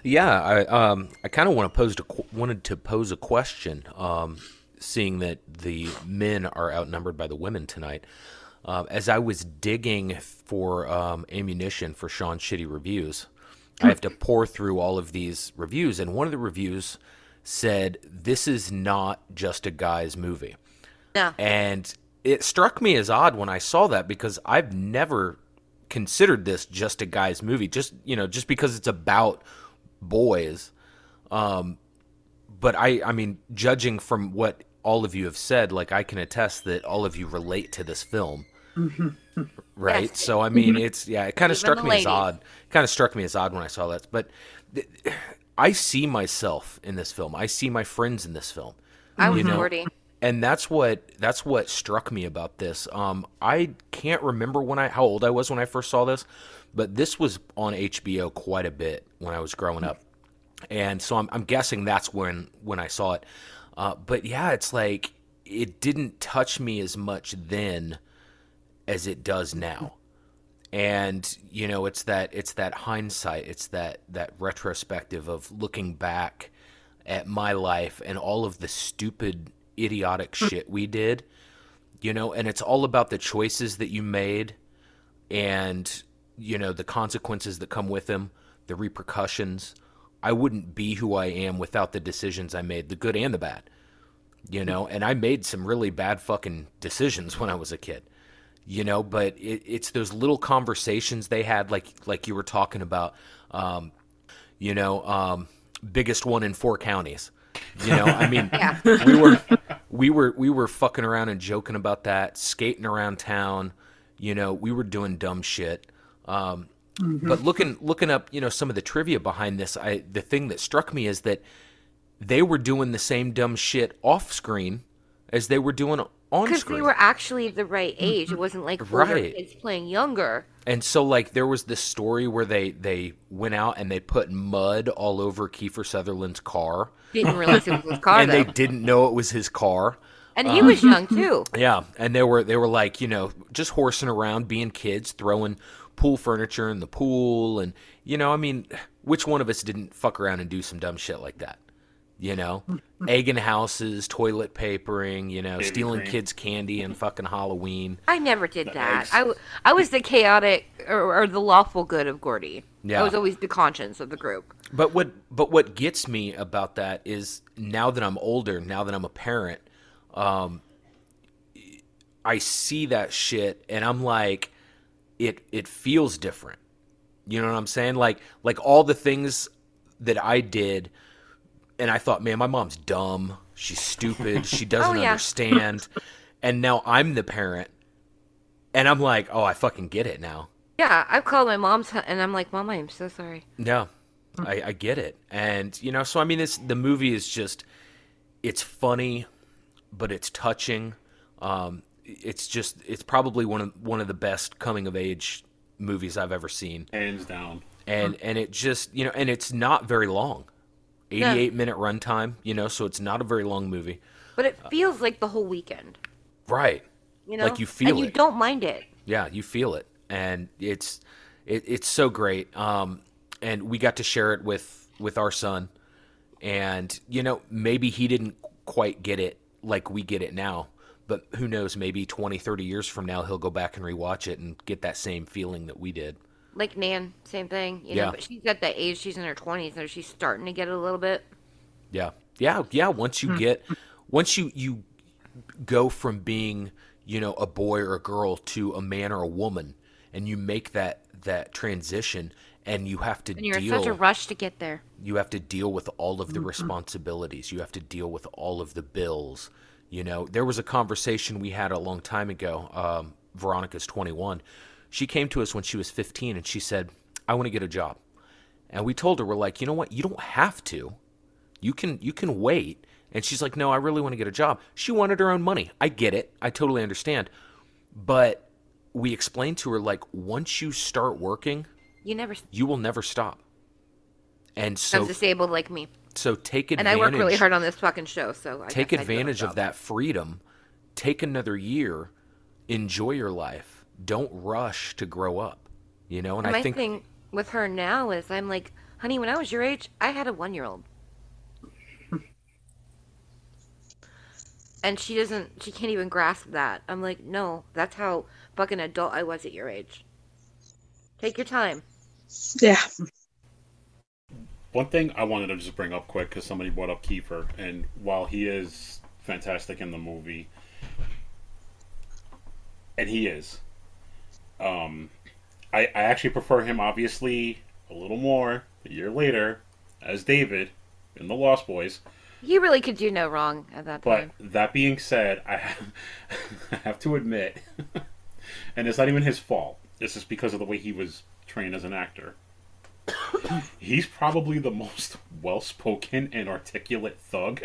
Yeah, I um I kind of want to pose to qu- wanted to pose a question. Um, seeing that the men are outnumbered by the women tonight, uh, as I was digging for um, ammunition for Sean's shitty reviews, I have to pour through all of these reviews, and one of the reviews said this is not just a guy's movie. No. And it struck me as odd when I saw that because I've never considered this just a guy's movie. Just you know, just because it's about boys. Um, but I, I mean, judging from what all of you have said, like I can attest that all of you relate to this film. Right. Yes. So I mean, it's yeah. It kind of struck me as odd. Kind of struck me as odd when I saw that. But th- I see myself in this film. I see my friends in this film I was You know, 40. And that's what that's what struck me about this. Um, I can't remember when I how old I was when I first saw this, but this was on HBO quite a bit when I was growing up, and so I'm, I'm guessing that's when when I saw it. Uh, but yeah, it's like it didn't touch me as much then as it does now and you know it's that it's that hindsight it's that that retrospective of looking back at my life and all of the stupid idiotic shit we did you know and it's all about the choices that you made and you know the consequences that come with them the repercussions I wouldn't be who I am without the decisions I made, the good and the bad. You know, and I made some really bad fucking decisions when I was a kid. You know, but it, it's those little conversations they had, like like you were talking about. Um, you know, um, biggest one in four counties. You know, I mean, Yeah. we were we were we were fucking around and joking about that, skating around town. You know, we were doing dumb shit. Um, But looking looking up, you know, some of the trivia behind this, I the thing that struck me is that they were doing the same dumb shit off screen as they were doing on Because they were actually the right mm, age. It mm, wasn't like oh, older Right. kids playing younger. And so like there was this story where they they went out and they put mud all over Kiefer Sutherland's car. Didn't realize it was his car and though. they didn't know it was his car. and he um, was young too. Yeah, and they were they were like, you know, just horsing around, being kids, throwing pool furniture in the pool and you know, I mean, which one of us didn't fuck around and do some dumb shit like that? You know, egging houses, toilet papering, you know, Baby stealing cream. kids' candy and fucking Halloween. I never did that. I, I, w- I was the chaotic or, or the lawful good of Gordie. Yeah. I was always the conscience of the group. But what but what gets me about that is now that I'm older, now that I'm a parent, um, I see that shit and I'm like, it it feels different. You know what I'm saying? Like like all the things that I did, and I thought, man, my mom's dumb. She's stupid. She doesn't Oh, yeah. understand. And now I'm the parent, and I'm like, oh, I fucking get it now. Yeah, I've called my mom's and I'm like, Mom, I am so sorry. Yeah, I, I get it, and you know, so I mean, this the movie is just it's funny, but it's touching. Um, it's just it's probably one of one of the best coming of age movies I've ever seen, Hands down. and and it just you know, and it's not very long, eighty eight minute runtime, you know, so it's not a very long movie, But it feels like the whole weekend. right? You know, Like you feel it. and you don't mind it. Yeah, you feel it, and it's it, it's so great. Um, and we got to share it with with our son, and you know maybe he didn't quite get it like we get it now, but who knows? Maybe 20, 30 years from now, he'll go back and rewatch it and get that same feeling that we did. Like Nan, same thing. You Yeah. know, but she's at that age. She's in her twenties, and she's starting to get it a little bit. Yeah, yeah, yeah. Once you get, once you you go from being you know a boy or a girl to a man or a woman, and you make that that transition, and you have to And you're in deal. such a rush to get there. you have to deal with all of the responsibilities you have to deal with all of the bills you know there was a conversation we had a long time ago um, veronica's 21 she came to us when she was 15 and she said i want to get a job and we told her we're like you know what you don't have to you can you can wait and she's like no i really want to get a job she wanted her own money i get it i totally understand but we explained to her like once you start working You never. you will never stop and so I'm disabled like me, so take advantage. and. I work really hard on this fucking show. So I take guess I do have a advantage of that freedom. Take another year. Enjoy your life. Don't rush to grow up. You know, and, And I my think thing with her now is, I'm like, honey, when I was your age, I had a one year old. And she doesn't, she can't even grasp that. I'm like, no, that's how fucking adult I was at your age. Take your time. Yeah. One thing I wanted to just bring up quick because somebody brought up Kiefer, and while he is fantastic in the movie, and he is, um, I, I actually prefer him obviously a little more a year later as David in the Lost Boys. He really could do no wrong at that point. But time. that being said, I have, I have to admit, and it's not even his fault. This is because of the way he was trained as an actor. He's probably the most well-spoken and articulate thug.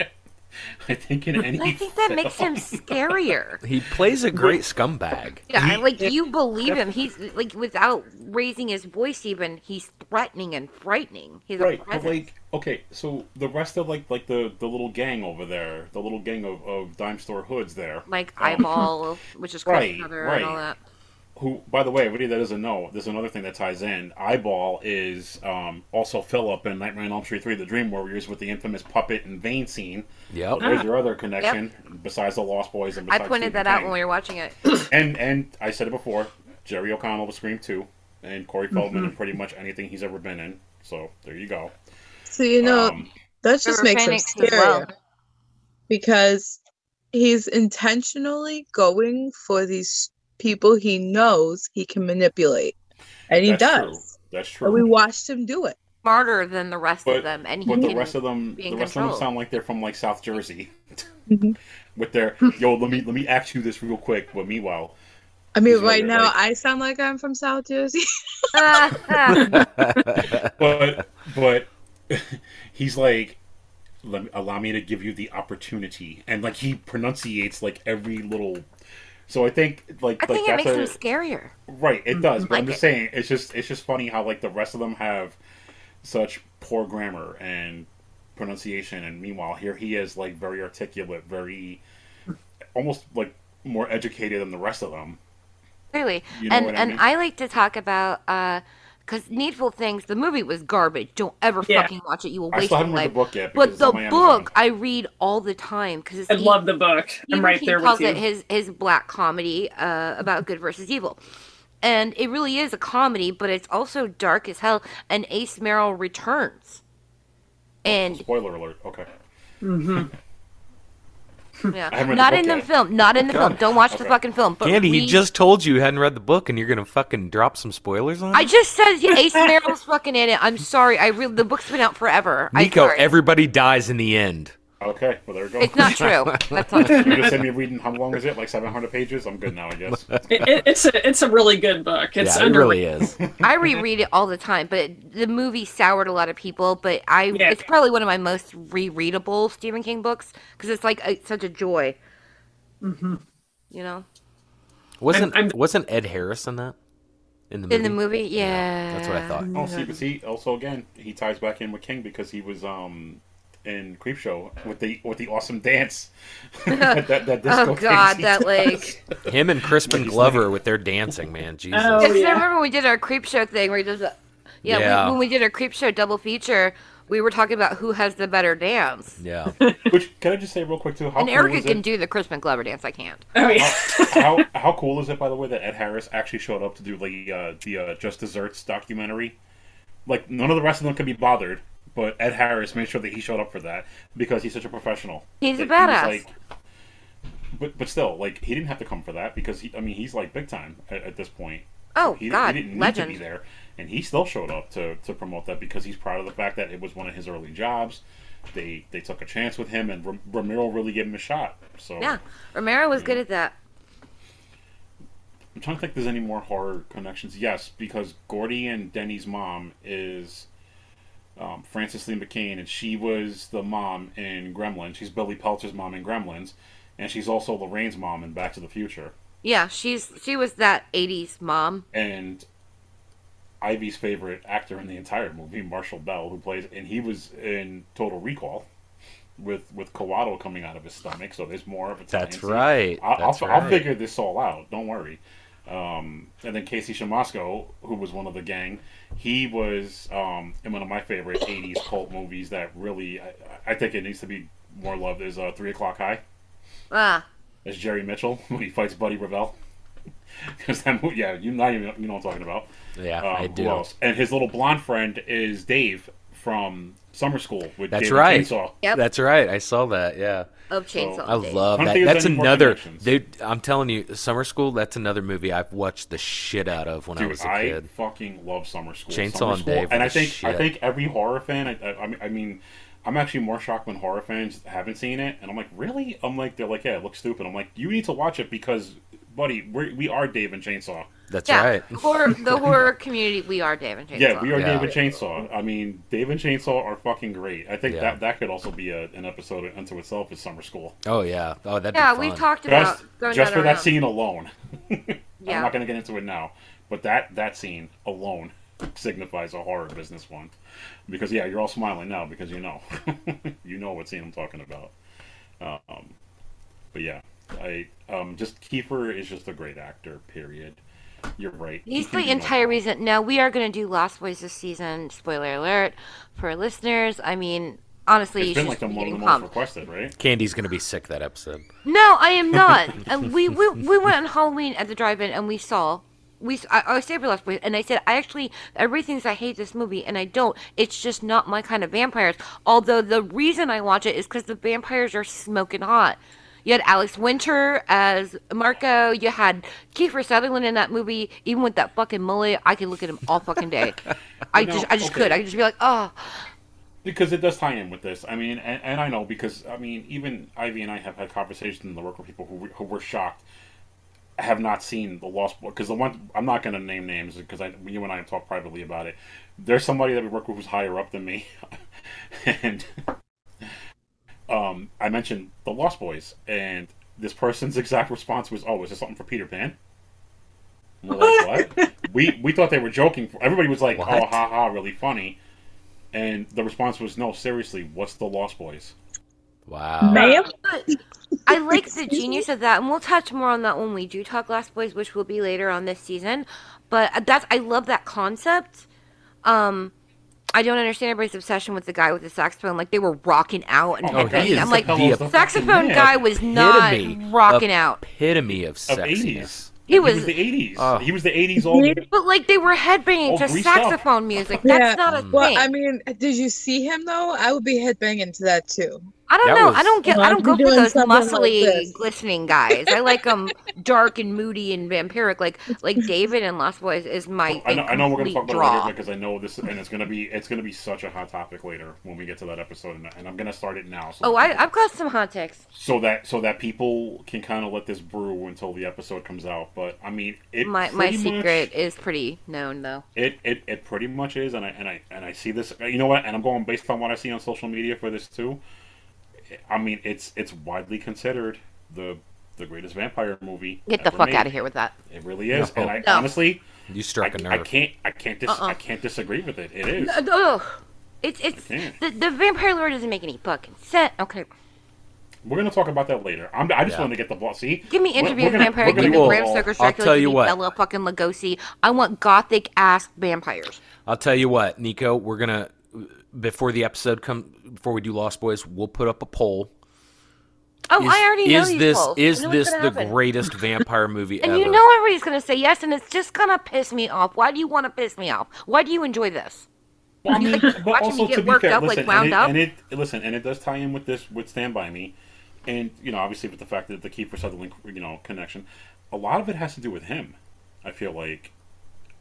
I think in any. I think that makes him scarier. he plays a great scumbag. Yeah, I- like you believe him. He's like without raising his voice even, he's threatening and frightening. He's a Right, but like, okay, so the rest of like like the the little gang over there, the little gang of, of dime store hoods there, like um, eyeball, which is right, Chris Brother right. and all that. Who by the way everybody that doesn't know there's another thing that ties in eyeball is um, also philip in nightmare on elm street 3 the dream warriors with the infamous puppet and vein scene Yep. there's your other connection besides the lost boys and I pointed Stephen that out King. when we were watching it. and and i said it before jerry o'connell was scream 2 and corey feldman Mm-hmm. in pretty much anything he's ever been in so there you go So you know Um, that just makes him Phoenix scarier well. because he's intentionally going for these people he knows he can manipulate, and he That's does. true. That's And we watched him do it. Smarter than the rest But- of them, and he But the rest of them, the in rest of them sound like they're from like South Jersey, Mhm. with their yo. Let me let me ask you this real quick. But meanwhile, I mean, right right, now like- I sound like I'm from South Jersey. But but he's like, let me, allow me to give you the opportunity, and like he pronunciates like every little. So I think like I think like it makes a, him scarier. Right, it does. But I'm just it. saying, it's just it's just funny how like the rest of them have such poor grammar and pronunciation, and meanwhile here he is like very articulate, very almost like more educated than the rest of them. Really, You know and what I and mean? I like to talk about uh because Needful Things, the movie was garbage. Don't ever Yeah. fucking watch it. You will I waste still your haven't read life. the book yet. But the on Amazon. book I read all the time because I love the book. I'm right he there calls with you. He calls it his his black comedy uh, about good versus evil, and it really is a comedy, but it's also dark as hell. And Ace Merrill returns, and Spoiler alert. Okay. yeah, haven't the in the yet. film, not in the film. Don't watch the fucking film. But Candy, he just told you you hadn't read the book, and you're gonna fucking drop some spoilers on. I just said yeah, Ace Merrill's fucking in it. I'm sorry. I really the book's been out forever. I'm Nico, sorry. everybody dies in the end. Okay. Well, there we go. It's not true. That's not true. You just send me reading. How long is it? Like 700 pages. I'm good now, I guess. It, it, it's a it's a really good book. It's yeah, it really is. I reread it all the time, but the movie soured a lot of people. But I, Yeah. it's probably one of my most rereadable Stephen King books because it's like a, such a joy. Mm-hmm. You know, Wasn't I'm- wasn't Ed Harris in that? In the movie. in the movie, yeah, that's what I thought. Oh, see, but see, also again, he ties back in with King because he was um in Creepshow with the with the awesome dance. that, that, that disco Oh God, that does. like. Him and Crispin Glover with their dancing, man. Jesus. Oh, yeah. I remember when we did our creep show thing where we did the, yeah, Yeah. We, when we did our creep show double feature, we were talking about who has the better dance. Yeah. Which can I just say real quick too? How and cool Erica can it? do the Crispin Glover dance. I can't. Oh yeah. how how cool is it, by the way, that Ed Harris actually showed up to do the uh, the uh, Just Desserts documentary? Like none of the rest of them could be bothered, but Ed Harris made sure that he showed up for that because he's such a professional. He's a Like, badass. but but still, like he didn't have to come for that because he, I mean he's like big time at, at this point. Oh he, God, he didn't need legend. to be there, and he still showed up to, to promote that because he's proud of the fact that it was one of his early jobs. They they took a chance with him, and Romero really gave him a shot. So Yeah, Romero was good at that. I'm trying to think if there's any more horror connections. Yes, because Gordie and Denny's mom is um, Frances Lee McCain, and she was the mom in Gremlins. She's Billy Peltzer's mom in Gremlins, and she's also Lorraine's mom in Back to the Future. Yeah, she's she was that '80s mom. And Ivy's favorite actor in the entire movie, Marshall Bell, who plays, and he was in Total Recall with with Kuato coming out of his stomach. So there's more of a. That's right. I'll, That's I'll, I'll figure this all out. Don't worry. Um, and then Casey Siemaszko, who was one of the gang, he was um, in one of my favorite '80s cult movies that really, I, I think it needs to be more loved. Is uh, Three O'clock High. Ah, As Jerry Mitchell when he fights Buddy Revell. Because that movie, yeah, you know, you know what I'm talking about. Yeah, Um, I who do. else? And his little blonde friend is Dave from Summer School with That's David right. Chainsaw. yep. That's right. I saw that. Yeah. of Chainsaw. I love I that. That's another. Dude, I'm telling you, Summer School. That's another movie I've watched the shit out of when I was a kid. I fucking love Summer School. Chainsaw Summer and School, Dave and I the think I think every horror fan. I, I, I mean, I mean, I'm actually more shocked when horror fans haven't seen it, and I'm like, really? I'm like, they're like, yeah, it looks stupid. I'm like, you need to watch it because, buddy, we're, we are Dave and Chainsaw. That's yeah, right. horror, the horror community. We are Dave and Chainsaw. Yeah, we are Yeah. Dave and Chainsaw. I mean, Dave and Chainsaw are fucking great. I think Yeah. that that could also be a, an episode unto itself. Is Summer School Oh yeah. Oh, that'd Yeah, be we've talked about just going just that for that around. scene alone. yeah. I'm not going to get into it now, but that that scene alone signifies a horror business one. Because yeah, you're all smiling now because you know, you know what scene I'm talking about. Um, but yeah, I um, just Kiefer is just a great actor. Period. You're right. He's the entire reason. Now we are going to do Lost Boys this season. Spoiler alert for listeners. I mean, honestly, you It's been like the be one of the getting most requested, right? Candy's gonna be sick that episode. No, I am not. and we, we we went on Halloween at the drive-in and we saw we I, I saved for last week, and I said I actually everybody thinks I hate this movie, and I don't. It's just not my kind of vampires. Although the reason I watch it is because the vampires are smoking hot. You had Alex Winter as Marko. You had Kiefer Sutherland in that movie. Even with that fucking mullet, I could look at him all fucking day. I know, just, I just okay. could. I could just be like, oh, because it does tie in with this. I mean, and, and I know because I mean, even Ivy and I have had conversations in the work with people who, who were shocked, have not seen the Lost Boy because the one I'm not going to name names because I you and I have talked privately about it. There's somebody that we work with who's higher up than me, and um, I mentioned the Lost Boys, and this person's exact response was, "Oh, is this something for Peter Pan?" And We're like, what? we we thought they were joking. Everybody was like, "Oh, ha ha, really funny." And the response was, "No, seriously, what's the Lost Boys?" Wow. Ma'am? I like the genius of that, and we'll touch more on that when we do talk Lost Boys, which will be later on this season. But that's I love that concept. Um, I don't understand everybody's obsession with the guy with the saxophone. Like they were rocking out and Oh, headbanging. he is I'm like, the the saxophone man. guy was not rocking out. Epitome of of sexiness. '80s. He And was- the '80s. Oh. He was the '80s old. But like they were headbanging Oh, to greased up. saxophone music. That's Yeah. not a mm. Well, thing. I mean, did you see him though? I would be headbanging to that too. I don't That know. was- I don't get. I don't go for those something like muscly, glistening guys. I like them dark and moody and vampiric. Like like David and Lost Boys is my. I know, I know we're going to complete talk about draw. it later because I know this, and it's going to be it's going to be such a hot topic later when we get to that episode, and, and I'm going to start it now. So Oh, I, I've got some hot takes. so that so that people can kind of let this brew until the episode comes out. But I mean, it My my pretty much- secret is pretty known though. It, it it pretty much is, and I and I and I see this. You know what? And I'm going based on what I see on social media for this too. I mean, it's it's widely considered the the greatest vampire movie. Get the fuck made. out of here with that. It really is, No. and I No. honestly, You struck a I nerve. I can't I can't dis- Uh-uh. I can't disagree with it. It is. Ugh. It's it's the, the vampire lore doesn't make any fucking sense. Okay, We're gonna talk about that later. I'm, I just Yeah. wanted to get the ball. See, give me We're- interview we're with gonna- vampire. Give me Bram all- Stoker I'll Dracula. tell you what. Bela fucking Lugosi. I want gothic ass vampires. I'll tell you what, Nico. We're gonna before the episode come before we do Lost Boys, we'll put up a poll. Oh, Is, I already know is these this polls. is I know what's this the happen. greatest vampire movie And ever? you know everybody's gonna say yes, and it's just gonna piss me off. Why do you want to piss me off? Why do you enjoy this? Well, I mean, but watching also me get to be worked fair, up, like, listen, wound and, it, up. and it listen, and it does tie in with this with Stand by Me, and you know, obviously with the fact that the Kiefer Sutherland, you know, connection, a lot of it has to do with him. I feel like,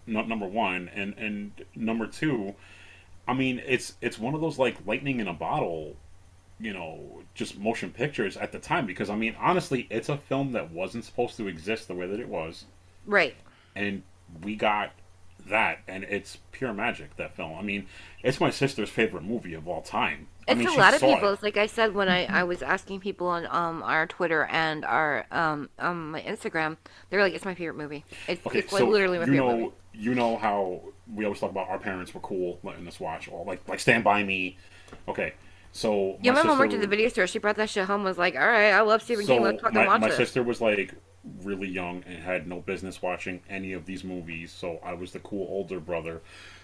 no, number one, and and number two, I mean, it's it's one of those like lightning in a bottle, you know, just motion pictures at the time because I mean, honestly, it's a film that wasn't supposed to exist the way that it was Right. and we got that and it's pure magic that film i mean it's my sister's favorite movie of all time I It's mean, a lot of saw it. Like I said when I, I was asking people on um our Twitter and our um um my Instagram, they're like, "It's my favorite movie. It's, okay it's like so literally my favorite know movie." You know how we always talk about our parents were cool letting us watch all like like stand by me okay so Yeah, my mom worked at the video store. She brought that shit home. Was like, "All right, I love Stephen so King. Let's fucking my, watch my this." sister was like really young and had no business watching any of these movies so i was the cool older brother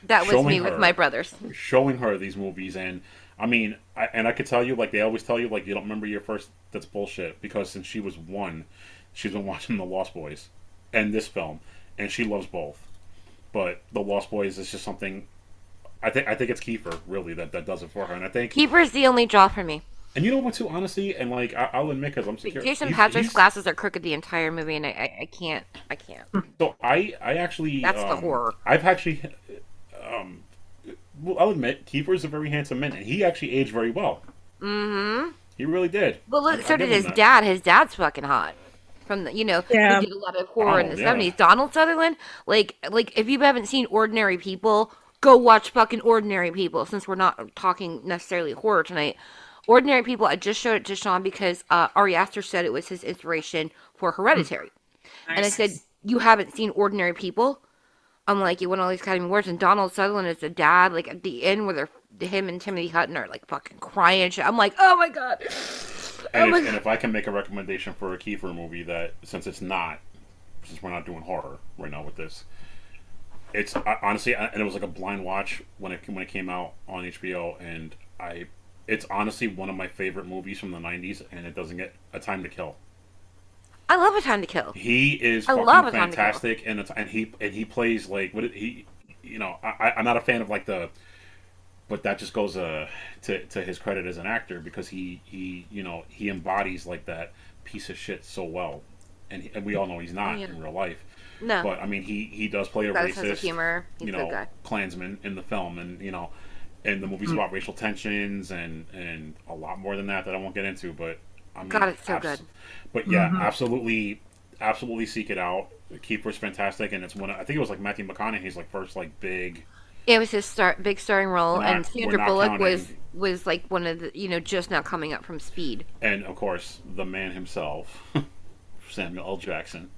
That was me with her- my brothers. showing her these movies and i mean I, and i could tell you like they always tell you like you don't remember your first that's bullshit because since she was one she's been watching the lost boys and this film and she loves both but the lost boys is just something i think i think it's kiefer really that that does it for her and i think Kiefer's the only draw for me. and you know what too honestly and like I, i'll admit because i'm secure Jason he's- Patric's he's- glasses are crooked the entire movie, and I, I, I can't, I can't. So I, I actually, That's the um, horror. I've actually, um, well, I'll admit, Kiefer is a very handsome man, and he actually aged very well. Mm-hmm. He really did. Well, look, I- so I did his that. dad. His dad's fucking hot. From the, you know, Yeah. he did a lot of horror in Oh, the yeah. seventies. Donald Sutherland, like, like if you haven't seen Ordinary People, go watch fucking Ordinary People. Since we're not talking necessarily horror tonight, Ordinary People. I just showed it to Sean because uh, Ari Aster said it was his inspiration for Hereditary, and I said you haven't seen Ordinary People. I'm like, you won all these Academy Awards, and Donald Sutherland is the dad. Like at the end, where they're him and Timothy Hutton are like fucking crying. and shit. I'm like, oh my god. And, Oh if, and if I can make a recommendation for a Kiefer movie that, since it's not, since we're not doing horror right now with this, it's I, honestly, I, and it was like a blind watch when it when it came out on HBO, and I, it's honestly one of my favorite movies from the '90s, and it doesn't get a time to kill. I love A Time to Kill. He is I fucking love A Time to Kill. fantastic, and it's, and he and he plays like what it- he, you know, I, I'm not a fan of like the, but that just goes uh to to his credit as an actor because he he you know he embodies like that piece of shit so well, and, he, and we all know he's not Yeah. in real life. No. But I mean, he he does play a Got a sense of racist, humor. He's you a good know, guy. Klansman in the film, and you know, and the movie's about racial tensions and and a lot more than that that I won't get into. But I mean, God, it's so good. But yeah, absolutely, absolutely seek it out. The Kiefer's fantastic, and it's one. Of, I think it was like Matthew McConaughey's like first like big. It was his start, big starring role, not- and we're Sandra Bullock counting- was was like one of the you know just now coming up from Speed. And of course, the man himself, Samuel L. Jackson.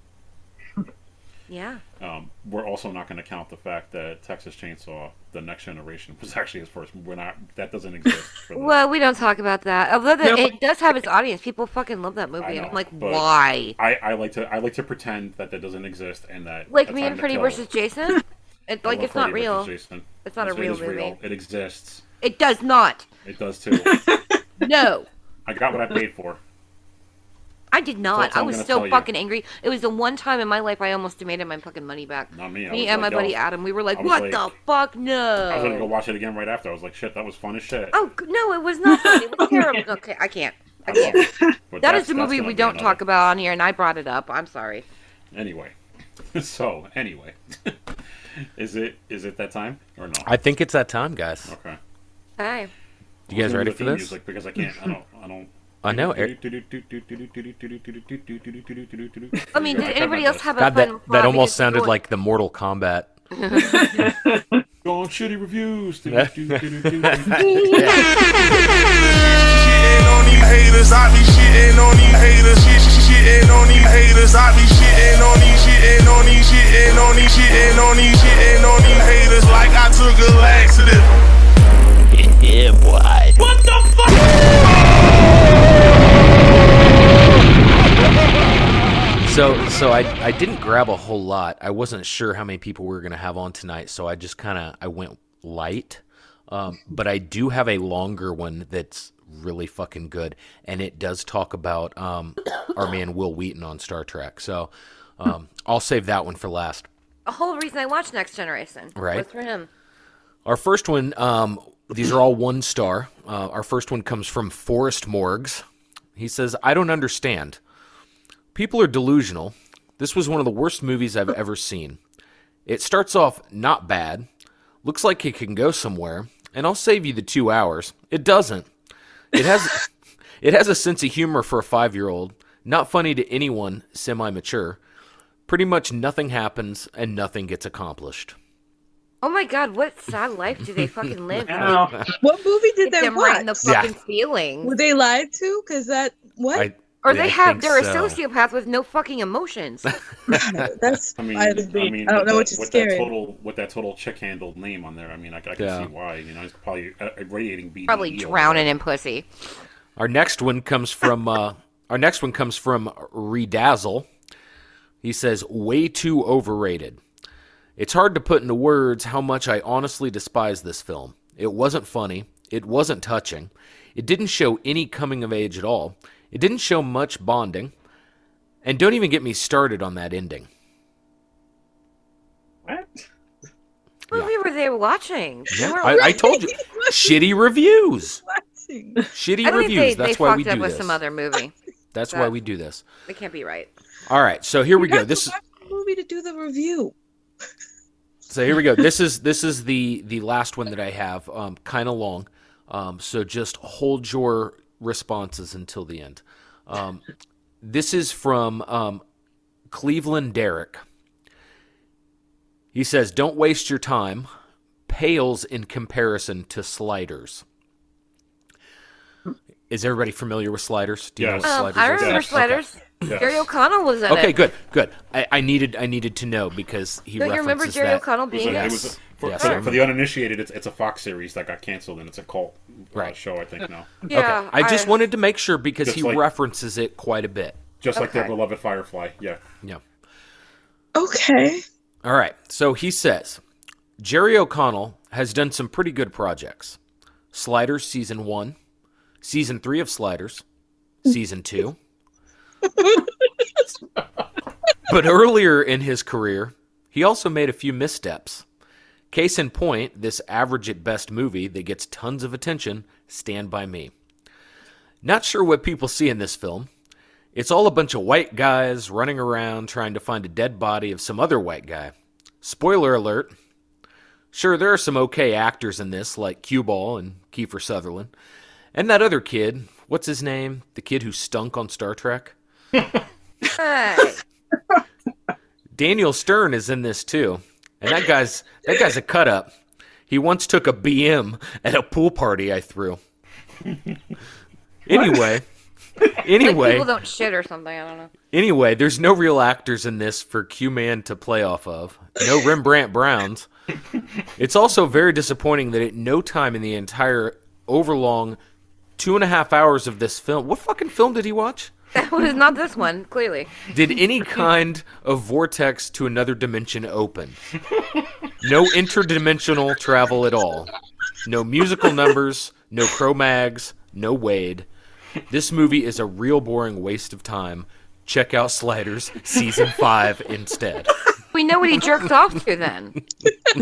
Yeah. Um, we're also not going to count the fact that Texas Chainsaw: The Next Generation was actually his first. We're not. That doesn't exist. For Well, we don't talk about that. Although the, No. it does have its audience. People fucking love that movie, I and know, I'm like, why? I, I like to I like to pretend that that doesn't exist and that Like me and Freddy versus Jason. It like it's not real. Jason. It's not a Yes, it real movie. It exists. It does not. It does too. No. I got what I paid for. I did not. I was so tell you. fucking angry. It was the one time in my life I almost demanded my fucking money back. Not me. I Me and my buddy Adam, we were like, "What like- the fuck? No!" I was gonna go watch it again right after. I was like, shit, that was fun as shit. Oh no, it was not. Funny. It was terrible. Okay, I can't. I can't. But that's- is the movie we don't talk about on here, and I brought it up. I'm sorry. Anyway, so anyway, is it is it that time or no? I think it's that time, guys. Okay. Hey. You guys ready for this? Music because I can't. I don't. I don't. I know. Eric- I I mean, did anybody else have a God, fun? that, that almost sounded like the Mortal Kombat. Go on shitty reviews. Shitting on these haters, I be shitting on these haters. Shit, shit, shitting on these haters, I be shitting on these, shitting on these, shitting on these, shitting on these, shitting on these haters like I took a laxative. Yeah, boy. What the fuck? So, so I, I didn't grab a whole lot. I wasn't sure how many people we were gonna have on tonight, so I just kind of I went light. Um, but I do have a longer one that's really fucking good, and it does talk about um, our man Wil Wheaton on Star Trek. So um, I'll save that one for last. the whole reason I watched Next Generation Right. was for him. Our first one, um, these are all one star. Uh, our first one comes from Forrest Morgs. He says, I don't understand. People are delusional. This was one of the worst movies I've ever seen. It starts off not bad, looks like it can go somewhere, and I'll save you the two hours. It doesn't. It has, it has a sense of humor for a five year old, not funny to anyone semi mature. Pretty much nothing happens and nothing gets accomplished. Oh my god, what sad life do they fucking live? Wow. What movie did Hit they them right in the watch? Yeah. fucking feelings. Were they lied to? Because that what? I, or Yeah, they I have they're a sociopath with no fucking emotions. That's I mean, I, I, mean, I don't know that, what with scare that total with that total chick handled name on there. I mean, I, I can Yeah. see why. You know, he's probably uh, radiating BDE. Probably drowning in pussy. Our next one comes from uh, our next one comes from Redazzle. He says, "Way too overrated. It's hard to put into words how much I honestly despise this film. It wasn't funny. It wasn't touching. It didn't show any coming of age at all. It didn't show much bonding. And don't even get me started on that ending. What? What movie were they watching? Yeah, I, I told you, shitty reviews. watching. Shitty I think reviews. they, That's they why fucked we do up with this. some other movie. That's why we do this. They can't be right. All right, so here we go. This is the movie to do the review. So here we go. This is this is the the last one that I have. Um, kind of long. Um, so just hold your responses until the end. Um, this is from um, Cleveland Derrick. He says, "Don't waste your time. Pales in comparison to Sliders." Is everybody familiar with Sliders? Do you Yes. know Um, what I Sliders remember is? Sliders. Yes. Jerry O'Connell was in Okay, it. good, good. I, I needed I needed to know because he Don't you remember references Jerry that. O'Connell was, being a, in it it? was a, for, Yes, for- for the uninitiated. It's, it's a Fox series that got canceled, and it's a cult uh, Right. show. I think now, Yeah, okay. I just wanted to make sure because he like- references it quite a bit. just like their beloved Firefly. Yeah, Yeah. Okay. All right. So he says Jerry O'Connell has done some pretty good projects. Sliders season 1, season 3 of Sliders, season 2, But earlier in his career, he also made a few missteps. Case in point, this average at best movie that gets tons of attention, Stand By Me. Not sure what people see in this film. It's all a bunch of white guys running around trying to find a dead body of some other white guy. Spoiler alert. Sure, there are some okay actors in this, like Cue Ball and Kiefer Sutherland. And that other kid, what's his name? The kid who stunk on Star Trek? Daniel Stern is in this too, and that guy's that guy's a cut up. He once took a BM at a pool party I threw. anyway, Like anyway, people don't shit or something. I don't know. anyway, there's no real actors in this for Q Man to play off of. No Rembrandt Browns. It's also very disappointing that at no time in the entire overlong two and a half hours of this film, what fucking film did he watch? That was not this one, clearly. Did any kind of vortex to another dimension open? No interdimensional travel at all. No musical numbers, no Cro-Mags, no Wade. This movie is a real boring waste of time. Check out Sliders season 5 instead. We know what he jerked off to then.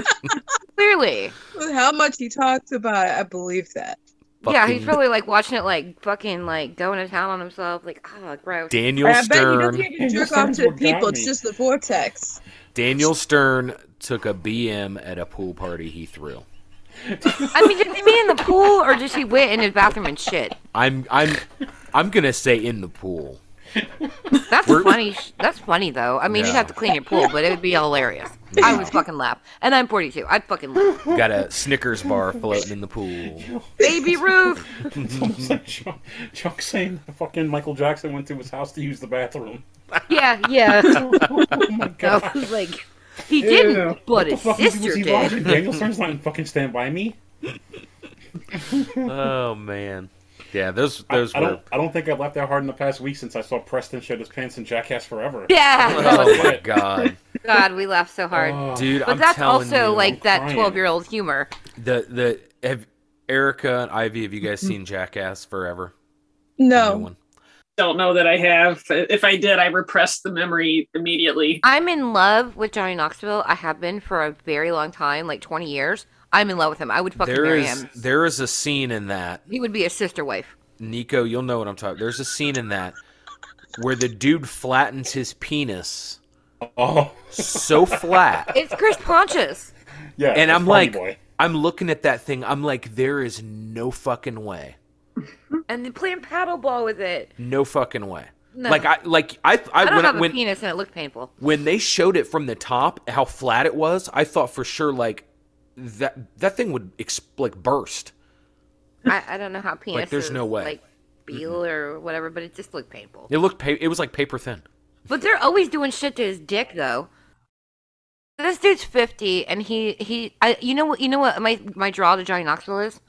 clearly. How much he talked about it, I believe that. Yeah, he's probably like watching it like fucking like going to town on himself. Like, oh, gross. Daniel I bet he Stern. doesn't even jerk off to the people. It's just the vortex. Daniel Stern took a BM at a pool party he threw. I mean, did he mean in the pool or just he went in his bathroom and shit? I'm I'm I'm going to say in the pool. That's We're- funny. That's funny though. I mean, you'd have to clean your pool, but it would be hilarious. I would fucking laugh, and I'm 42. I'd fucking laugh. Got a Snickers bar floating in the pool. Baby Ruth. It's almost like Chuck, Chuck saying that fucking Michael Jackson went to his house to use the bathroom. Yeah, yeah. Oh my I god. was like, he didn't, Ew. but What his sister did. watching? Daniel Stern's not in fucking Stand By Me. Oh man. Yeah, those I, those I were don't. I don't think I laughed that hard in the past week since I saw Preston shit his pants in Jackass Forever. Yeah. Oh my god. God, we laughed so hard. Oh, Dude, but I'm that's telling also you, like I'm that 12 year old humor. the the have Erica and Ivy, have you guys seen Jackass Forever? The No. one? Don't know that I have. If I did, I repressed the memory immediately. I'm in love with Johnny Knoxville. I have been for a very long time, like 20 years. I'm in love with him. I would fucking There marry is him. there is a scene in that He would be a sister wife. Nico, you'll know what I'm talking. There's a scene in that where the dude flattens his penis Oh, so flat, It's Chris Pontius. yeah. and I'm like, Boy. I'm looking at that thing. I'm like, there is no fucking way, And then playing paddleball with it. no fucking way. No. Like I like I I, I don't when, have a when penis and it looked painful. when they showed it from the top, how flat it was, I thought for sure like that that thing would ex- like burst. I, I don't know how penis there's no way. like Beal or whatever, but it just looked painful. It looked pa- it was like paper thin. But they're always doing shit to his dick though. This dude's fifty, and he he. I you know what you know what my my draw to Johnny Knoxville is.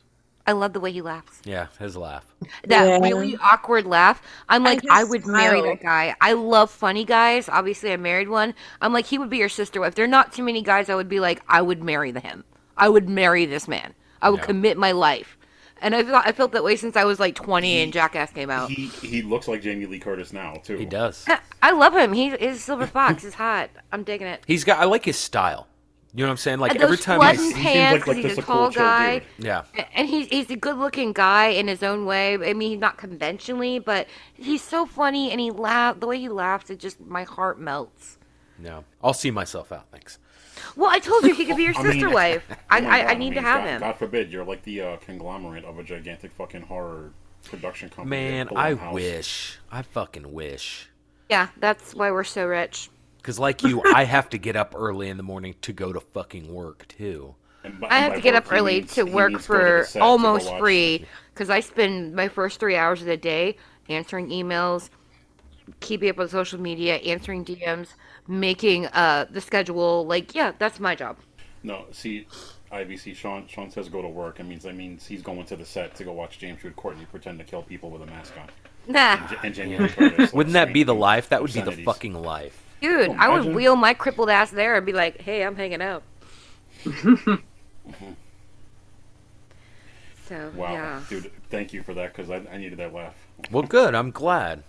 I love the way he laughs. Yeah, his laugh. That Yeah. really awkward laugh. I'm like, I, just would marry that guy. I love funny guys. Obviously, I married one. I'm like, he would be your sister. If there are not too many guys, I would be like, I would marry the him. I would marry this man. I would Yeah. commit my life. And I felt I felt that way since I was like 20 and Jackass came out. He he looks like Jamie Lee Curtis now too. He does. I love him. He is silver fox. He's hot. I'm digging it. He's got. I like his style. You know what I'm saying? Like And every time flood he's and he seems pants like- 'cause like he's a a cool, tall guy. dude. yeah. And he's he's a good looking guy in his own way. I mean, he's not conventionally, but he's so funny and he laugh the way he laughs. It just my heart melts. No, I'll see myself out. Thanks. Well, I told you he could be your I mean, sister wife. I, oh my I, I God, need to mean, have God, him. God forbid you're like the uh, conglomerate of a gigantic fucking horror production company. Man, I Blumhouse- wish. I fucking wish. Yeah, that's why we're so rich. Because like you, I have to get up early in the morning to go to fucking work too. By- I have to get work, up early means- to work means go to the for to almost watch- free because I spend my first three hours of the day answering emails, keeping up with social media, answering DMs, making uh the schedule. Like, yeah, that's my job. No, see, IVC Sean Sean says go to work. It means that means he's going to the set to go watch James Jude Courtney pretend to kill people with a mask on. Nah, And, and Jamie Lee Curtis. like, Wouldn't that be the life? That would be the fucking life. dude, Oh, I would wheel my crippled ass there and be like, "Hey, I'm hanging out." so Wow, yeah, dude, thank you for that because I, I needed that laugh. Well, good. I'm glad.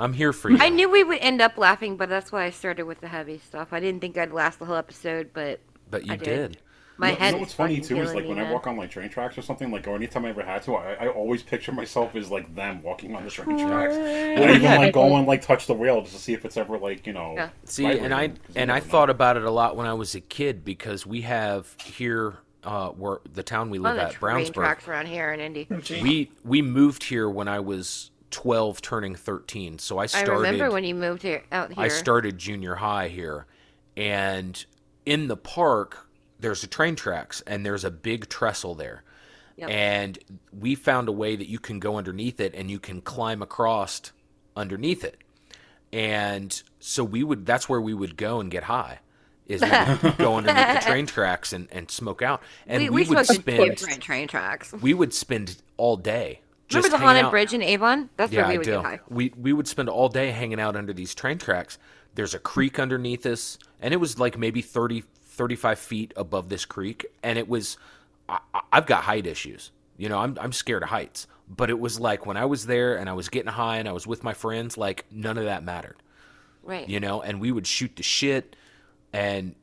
I'm here for you. I knew we would end up laughing, but that's why I started with the heavy stuff. I didn't think I'd last the whole episode, but but you I did. did. my you know, head. you know what's funny too is like me, when I walk on like train tracks or something, like or anytime I ever had to, I, I always picture myself as like them walking on the train tracks. And I even like go and like touch the rail just to see if it's ever like you know. Yeah. See, and I vibrating, 'cause you and I never know. thought about it a lot when I was a kid because we have here, uh, where the town we Oh, live the at, train Brownsburg. tracks around here in Indy. We we moved here when I was 12, turning 13. So I started I remember when you moved here out here. I started junior high here, and in the park there's a train tracks and there's a big trestle there, Yep. and we found a way that you can go underneath it and you can climb across underneath it, and so we would that's where we would go and get high. Is we would go underneath the train tracks and, and smoke out, and we, we, we would spend train tracks. we would spend all day. Remember the haunted out- bridge in Avon? That's yeah, where we would get high. We we would spend all day hanging out under these train tracks. There's a creek underneath us, and it was like maybe 30, 35 feet above this creek, and it was. I- I've got height issues. You know, I'm I'm scared of heights. But it was like when I was there and I was getting high and I was with my friends, like none of that mattered. Right. You know, and we would shoot the shit and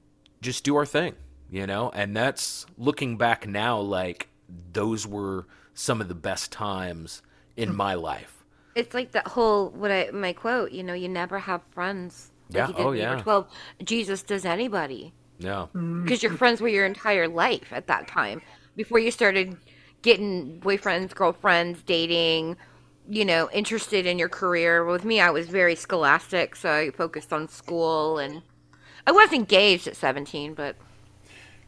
just do our thing. You know, and that's looking back now, like those were some of the best times in hmm. my life. It's like that whole what I my quote. You know, you never have friends. Like Yeah, You did oh, when you were yeah. Twelve. Jesus does anybody Yeah. Mm. because your friends were your entire life at that time before you started getting boyfriends, girlfriends, dating. You know, interested in your career. With me, I was very scholastic, so I focused on school and. I was engaged at 17, but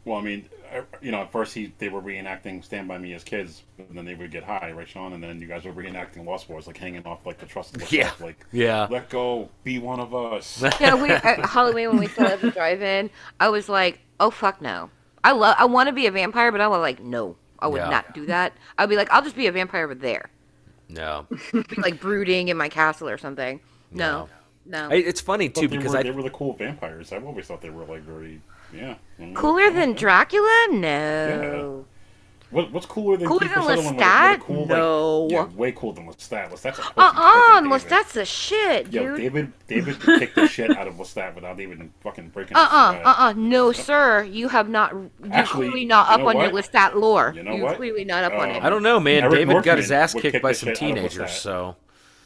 Well, I mean, I- you know, at first he they were reenacting Stand by Me as kids, and then they would get high, right, Sean? And then you guys were reenacting Lost Boys, like hanging off like the trust. Yeah. Like, Yeah. let go, be one of us. Yeah, we at Halloween when we saw it at the drive-in, I was like, "Oh fuck no!" I love, I want to be a vampire, but I was like, "No, I would Yeah. not do that." I'd be like, "I'll just be a vampire over there, No. be like brooding in my castle or something." No, no. I- It's funny too they because were, I they were the cool vampires. I've always thought they were like very, yeah. Cooler than. Dracula? No. What, what's cooler than Cooler Kiefer than Sutherland with- with a Lestat? cool, like- No. yeah, way cooler than Lestat. Lestat's a Uh uh compared to unless David. that's the shit, dude. Yo. David, David could kick the shit out of Lestat without even fucking breaking. Uh his uh sweat. uh uh no sir, you have not. You're Actually, clearly not you up know on your what? Lestat lore. You know You're what? clearly not up on Um, it. I don't know, man. Eric David got his ass kicked kick by some shit out of teenagers, so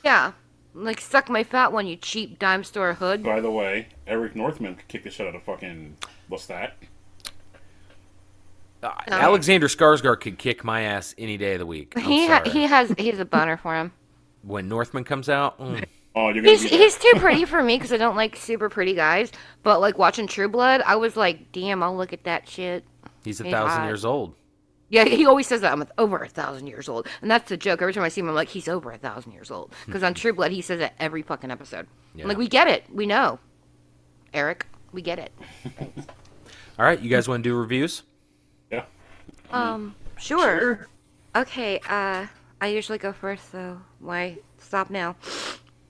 Yeah, like suck my fat one, you cheap dime store hood. By the way, Eric Northman kicked the shit out of fucking Lestat. uh, Alexander Skarsgård could kick my ass any day of the week. I'm He ha- sorry. he has he has a boner for him. when Northman comes out, mm, Oh, you're gonna He's be the- he's too pretty for me because I don't like super pretty guys. But like watching True Blood, I was like, damn, I'll look at that shit. he's a He's thousand hot. years old. Yeah, he always says that I'm over a thousand years old, and that's the joke. Every time I see him, I'm like, he's over a thousand years old. Because on True Blood, he says it every fucking episode. I'm Yeah. Like we get it, we know. Eric, we get it. All right, you guys want to do reviews? yeah. Um, sure. Okay, uh, I usually go first, so why stop now?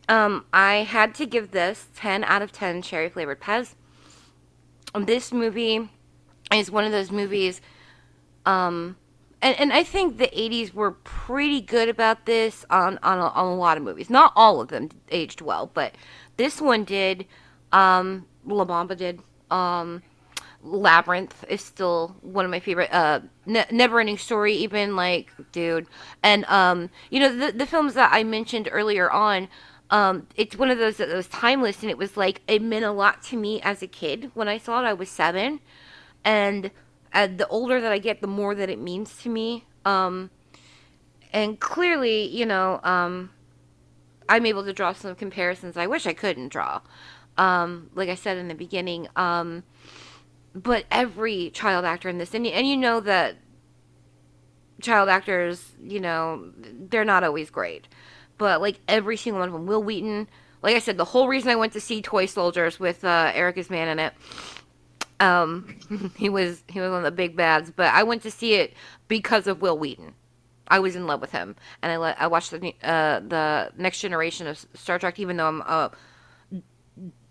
Um, I had to give this 10 out of 10 cherry flavored Pez. Um, this movie is one of those movies, um, and, and I think the 80s were pretty good about this on, on, a, on a lot of movies. Not all of them aged well, but this one did. Um, La Bamba did. Um, Labyrinth is still one of my favorite. Uh, ne- Never Ending Story, even like, dude, and um, you know the the films that I mentioned earlier on. Um, it's one of those that was timeless, and it was like it meant a lot to me as a kid when I saw it. I was seven, and uh, the older that I get, the more that it means to me. Um, and clearly, you know, um, I'm able to draw some comparisons I wish I couldn't draw. Um, like I said in the beginning, um, but every child actor in this, and, and you know that child actors, you know, they're not always great, but like every single one of them, Wil Wheaton, like I said, the whole reason I went to see Toy Soldiers with uh, Erica's man in it, um, he was he was one of the big bads, but I went to see it because of Wil Wheaton. I was in love with him, and I I watched the uh, the next generation of Star Trek, even though I'm a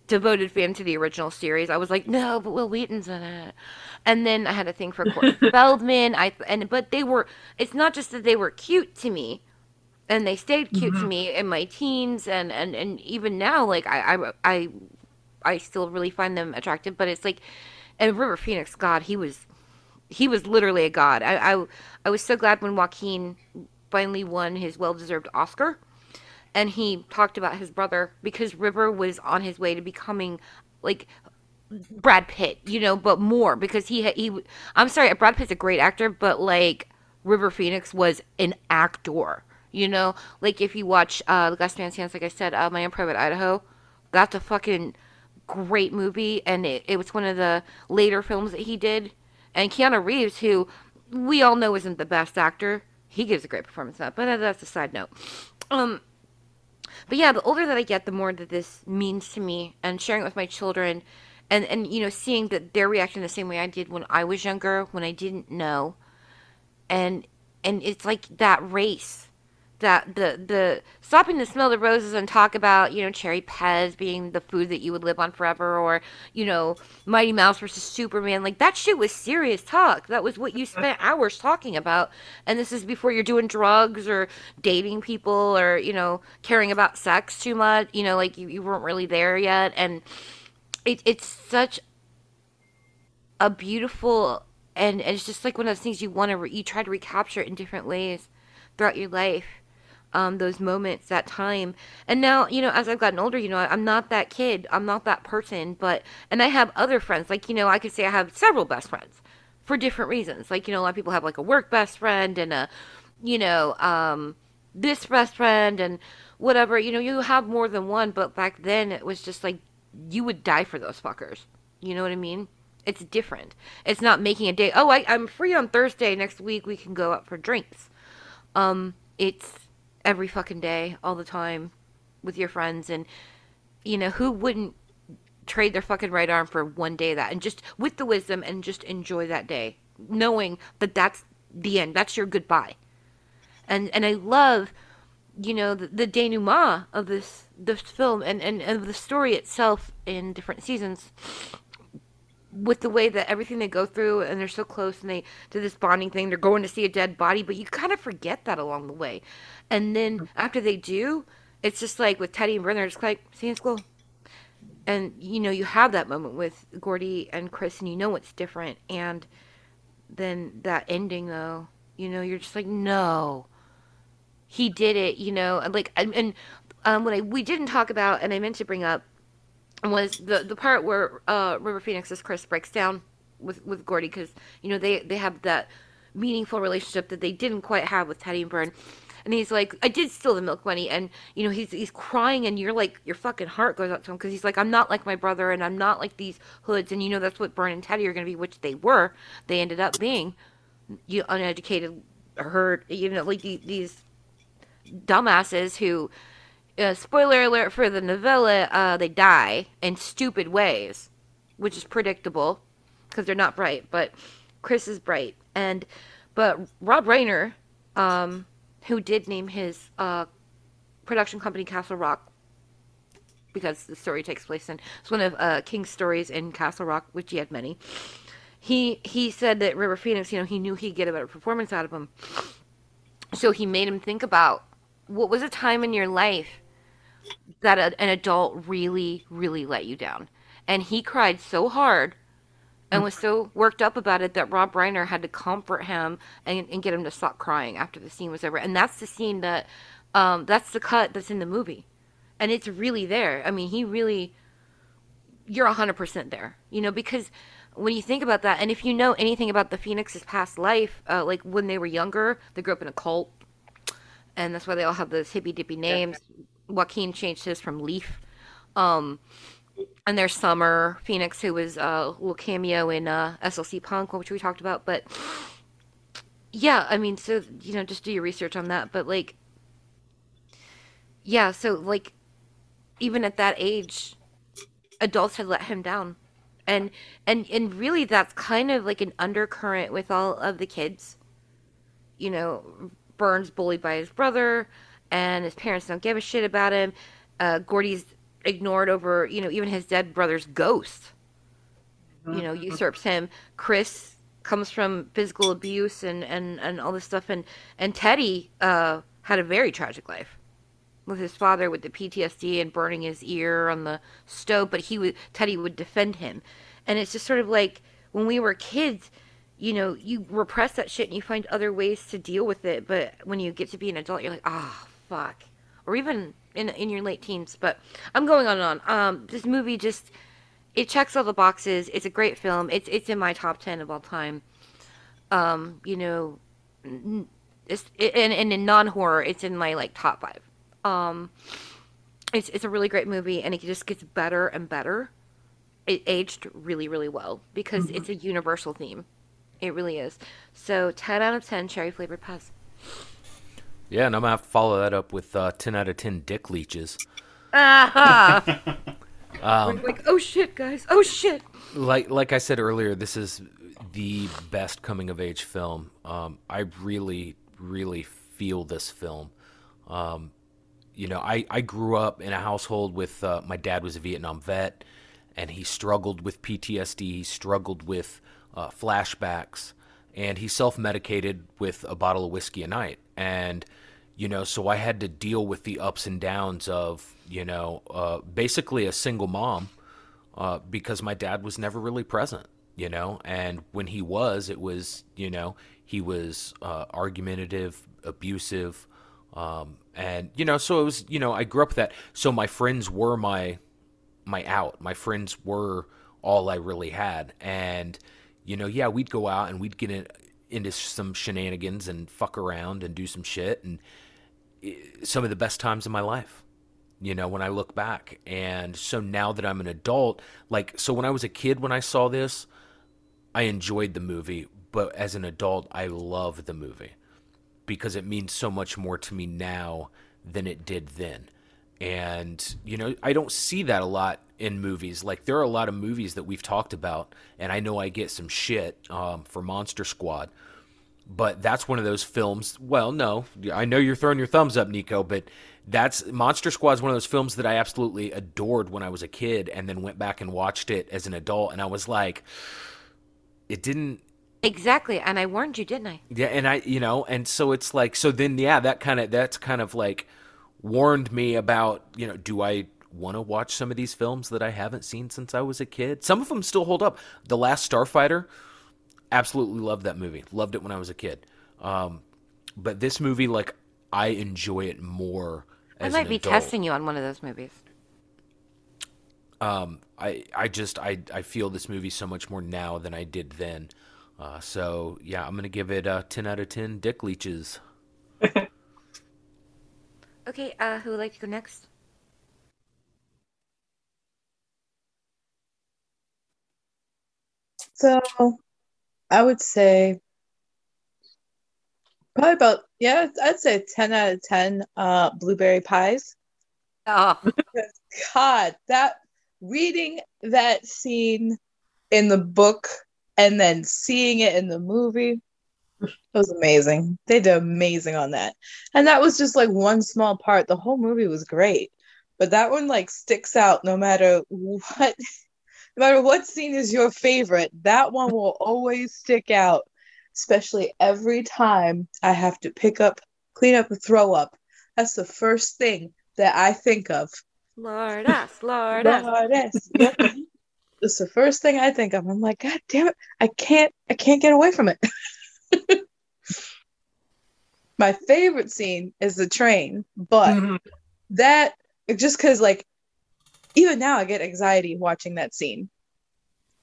devoted fan to the original series. I was like, no, but Wil Wheaton's in it. And then I had a thing for Corey Feldman. I and but they were. It's not just that they were cute to me. and they stayed cute to mm-hmm. me in my teens and and and even now like I I I I still really find them attractive, but it's like and River Phoenix, God, he was he was literally a god. I I, I was so glad when Joaquin finally won his well-deserved Oscar and he talked about his brother because River was on his way to becoming like Brad Pitt, you know, but more because he he. I'm sorry, Brad Pitt's a great actor, but like River Phoenix was an actor, you know. Like if you watch uh, The Last Man's Hands, like I said, uh, My Private Idaho, that's a fucking great movie, and it, it was one of the later films that he did. And Keanu Reeves, who we all know isn't the best actor, he gives a great performance in that. But that's a side note. Um, but yeah, the older that I get, the more that this means to me, and sharing it with my children, and and you know, seeing that they're reacting the same way I did when I was younger, when I didn't know, and and it's like that race, that the the stopping to smell the roses and talk about you know cherry pez being the food that you would live on forever, or you know Mighty Mouse versus Superman, like that shit was serious talk. That was what you spent hours talking about, and this is before you're doing drugs or dating people or you know caring about sex too much. You know, like you, you weren't really there yet, and it, it's such a beautiful and, and it's just like one of those things you want to re- you try to recapture in different ways throughout your life um, those moments that time. And now you know as i've gotten older you know i'm not that kid. I'm not that person but and i have other friends. Like you know i could say i have several best friends for different reasons. Like you know a lot of people have like a work best friend and a you know um this best friend and whatever. You know you have more than one but back then it was just like you would die for those fuckers. You know what i mean? It's different. It's not making a day oh I, i'm free on thursday. Next week we can go out for drinks. Um it's every fucking day all the time with your friends and you know who wouldn't trade their fucking right arm for one day of that? And just with the wisdom and just enjoy that day knowing that that's the end that's your goodbye. And and i love you know the, the denouement of this this film and, and and the story itself in different seasons with the way that everything they go through and they're so close and they do this bonding thing they're going to see a dead body but you kind of forget that along the way. And then after they do it's just like with teddy and brenda they're like see you in school. And you know you have that moment with gordie and chris and you know it's different. And then that ending though you know you're just like no he did it you know? And like and, and um, what I we didn't talk about and I meant to bring up was the the part where uh, River Phoenix's Chris breaks down with with Gordie because you know they they have that meaningful relationship that they didn't quite have with Teddy and Vern. And he's like, I did steal the milk money, and you know he's he's crying, and you're like, your fucking heart goes out to him because he's like, I'm not like my brother, and I'm not like these hoods, and you know that's what Vern and Teddy are to be, which they were. They ended up being, you uneducated, hurt, you know, like these dumbasses who uh, spoiler alert for the novella, uh, they die in stupid ways, which is predictable because they're not bright. But Chris is bright, and but Rob Reiner, um, who did name his uh, production company Castle Rock, because the story takes place in it's one of uh, King's stories in Castle Rock, which he had many. He he said that River Phoenix, you know, he knew he'd get a better performance out of him, so he made him think about what was a time in your life that a, an adult really, really let you down. And he cried so hard and was so worked up about it that Rob Reiner had to comfort him and, and get him to stop crying after the scene was over. And that's the scene that, um, that's the cut that's in the movie. And it's really there. I mean, he really, you're 100% there, you know, because when you think about that, and if you know anything about the Phoenix's past life, uh, like when they were younger, they grew up in a cult. And that's why they all have those hippy dippy names. Joaquin changed his from Leaf. Um, and there's Summer Phoenix, who was uh, a little cameo in uh, SLC Punk, which we talked about. But yeah, I mean, so you know, just do your research on that. But like, yeah, so like, even at that age, adults had let him down, and and and really, that's kind of like an undercurrent with all of the kids. You know, Vern's bullied by his brother and his parents don't give a shit about him. Uh, Gordie's ignored over, you know, even his dead brother's ghost. You know, usurps him. Chris comes from physical abuse and, and, and all this stuff, and and Teddy uh, had a very tragic life with his father with the PTSD and burning his ear on the stove, but he would Teddy would defend him. And it's just sort of like when we were kids, you know, you repress that shit and you find other ways to deal with it, but when you get to be an adult, you're like, "Ah, oh, fuck." Or even in in your late teens, but I'm going on and on. Um this movie just it checks all the boxes. It's a great film. It's it's in my top 10 of all time. Um, you know, it's and, and in non-horror, it's in my like top 5 um, it's it's a really great movie, and it just gets better and better. It aged really really well because mm-hmm. it's a universal theme. It really is. So ten out of ten cherry flavored pies. Yeah, and I'm gonna have to follow that up with uh, ten out of ten dick leeches. Ah. um, like, oh shit, guys! Oh shit! Like like I said earlier, this is the best coming of age film. Um, I really really feel this film. Um, you know, I, I grew up in a household with uh, my dad was a Vietnam vet, and he struggled with PTSD. He struggled with uh, flashbacks, and he self medicated with a bottle of whiskey a night. And you know, so I had to deal with the ups and downs of you know, uh, basically a single mom, uh, because my dad was never really present. You know, and when he was, it was you know he was uh, argumentative, abusive. Um, and you know, so it was you know I grew up that. So my friends were my my out. My friends were all I really had, and you know, yeah, we'd go out and we'd get in, into some shenanigans and fuck around and do some shit, and eh, some of the best times of my life. You know, when I look back, and so now that I'm an adult, like, so when I was a kid, when I saw this, I enjoyed the movie, but as an adult, I love the movie because it means so much more to me now than it did then. And, you know, I don't see that a lot in movies. Like, there are a lot of movies that we've talked about, and I know I get some shit um, for Monster Squad. But that's one of those films. Well, no, I know you're throwing your thumbs up, Nico, but that's Monster Squad is one of those films that I absolutely adored when I was a kid, and then went back and watched it as an adult, and I was like, it didn't Exactly, and I warned you, didn't I? Yeah, and I, you know, and so it's like, so then, yeah, that kind of, that's kind of like warned me about, you know, do I want to watch some of these films that I haven't seen since I was a kid? Some of them still hold up. The Last Starfighter, absolutely loved that movie. Loved it when I was a kid. Um, but this movie, like, I enjoy it more. I might be adult. testing you on one of those movies. Um, I, I just, I, I feel this movie so much more now than I did then. Uh, so yeah, I'm gonna give it a 10 out of 10 dick leeches. okay, uh, who would like to go next? So, I would say probably about yeah, I'd say 10 out of 10 uh blueberry pies. Oh. God, that reading that scene in the book and then seeing it in the movie it was amazing they did amazing on that and that was just like one small part the whole movie was great but that one like sticks out no matter what no matter what scene is your favorite that one will always stick out especially every time i have to pick up clean up a throw up that's the first thing that i think of lord us, lord us. Lord us. it's the first thing I think of. I'm like, God damn it, I can't, I can't get away from it. My favorite scene is the train, but mm-hmm. that just because, like, even now I get anxiety watching that scene.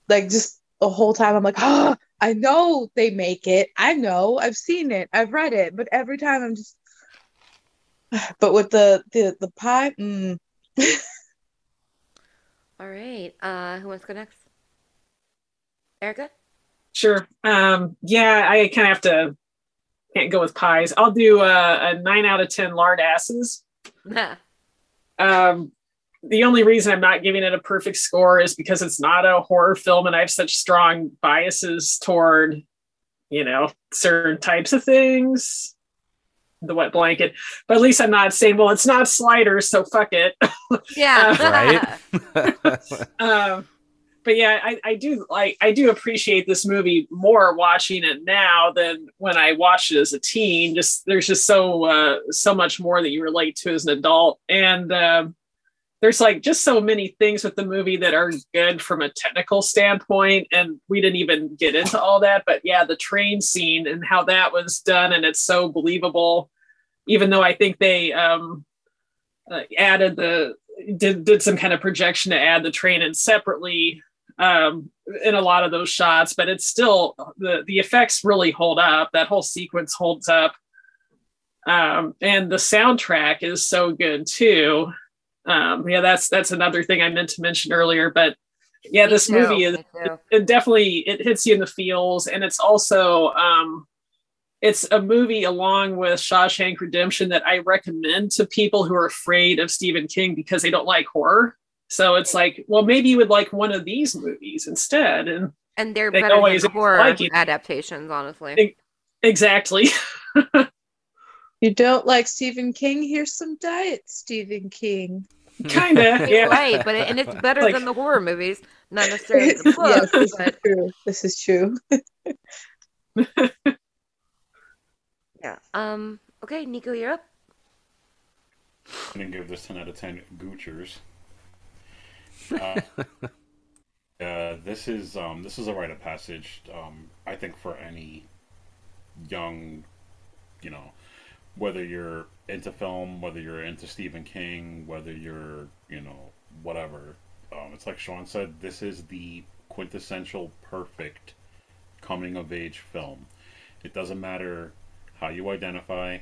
Like, just the whole time I'm like, oh, I know they make it. I know, I've seen it, I've read it, but every time I'm just. But with the the the pie, mm. All right. Uh, who wants to go next? Erica? Sure. Um, yeah, I kind of have to can't go with pies. I'll do a, a nine out of ten lard asses. um, the only reason I'm not giving it a perfect score is because it's not a horror film, and I have such strong biases toward, you know, certain types of things the wet blanket. But at least I'm not saying, well, it's not sliders, so fuck it. Yeah. right. um, but yeah, I, I do like I do appreciate this movie more watching it now than when I watched it as a teen. Just there's just so uh, so much more that you relate to as an adult, and uh, there's like just so many things with the movie that are good from a technical standpoint, and we didn't even get into all that. But yeah, the train scene and how that was done, and it's so believable. Even though I think they um, uh, added the did did some kind of projection to add the train in separately um, in a lot of those shots, but it's still the the effects really hold up. That whole sequence holds up, um, and the soundtrack is so good too. Um, yeah, that's that's another thing I meant to mention earlier, but yeah, this movie is too. it definitely it hits you in the feels, and it's also um, it's a movie along with Shawshank Redemption that I recommend to people who are afraid of Stephen King because they don't like horror. So it's like, well, maybe you would like one of these movies instead. And And they're They better always than horror like adaptations, honestly. Ex- exactly. You don't like Stephen King? Here's some diet Stephen King. kind of. Yeah. right, but it, and it's better Like- than the horror movies, not necessarily the yes, book. this but is true. This is true. yeah. Um. Okay, Nico, you're up. I'm gonna give this 10 out of 10 Goochers. Uh, uh, this is um, this is a rite of passage. Um, I think for any young, you know, whether you're into film, whether you're into Stephen King, whether you're you know whatever. Um, it's like Sean said. This is the quintessential perfect coming of age film. It doesn't matter how you identify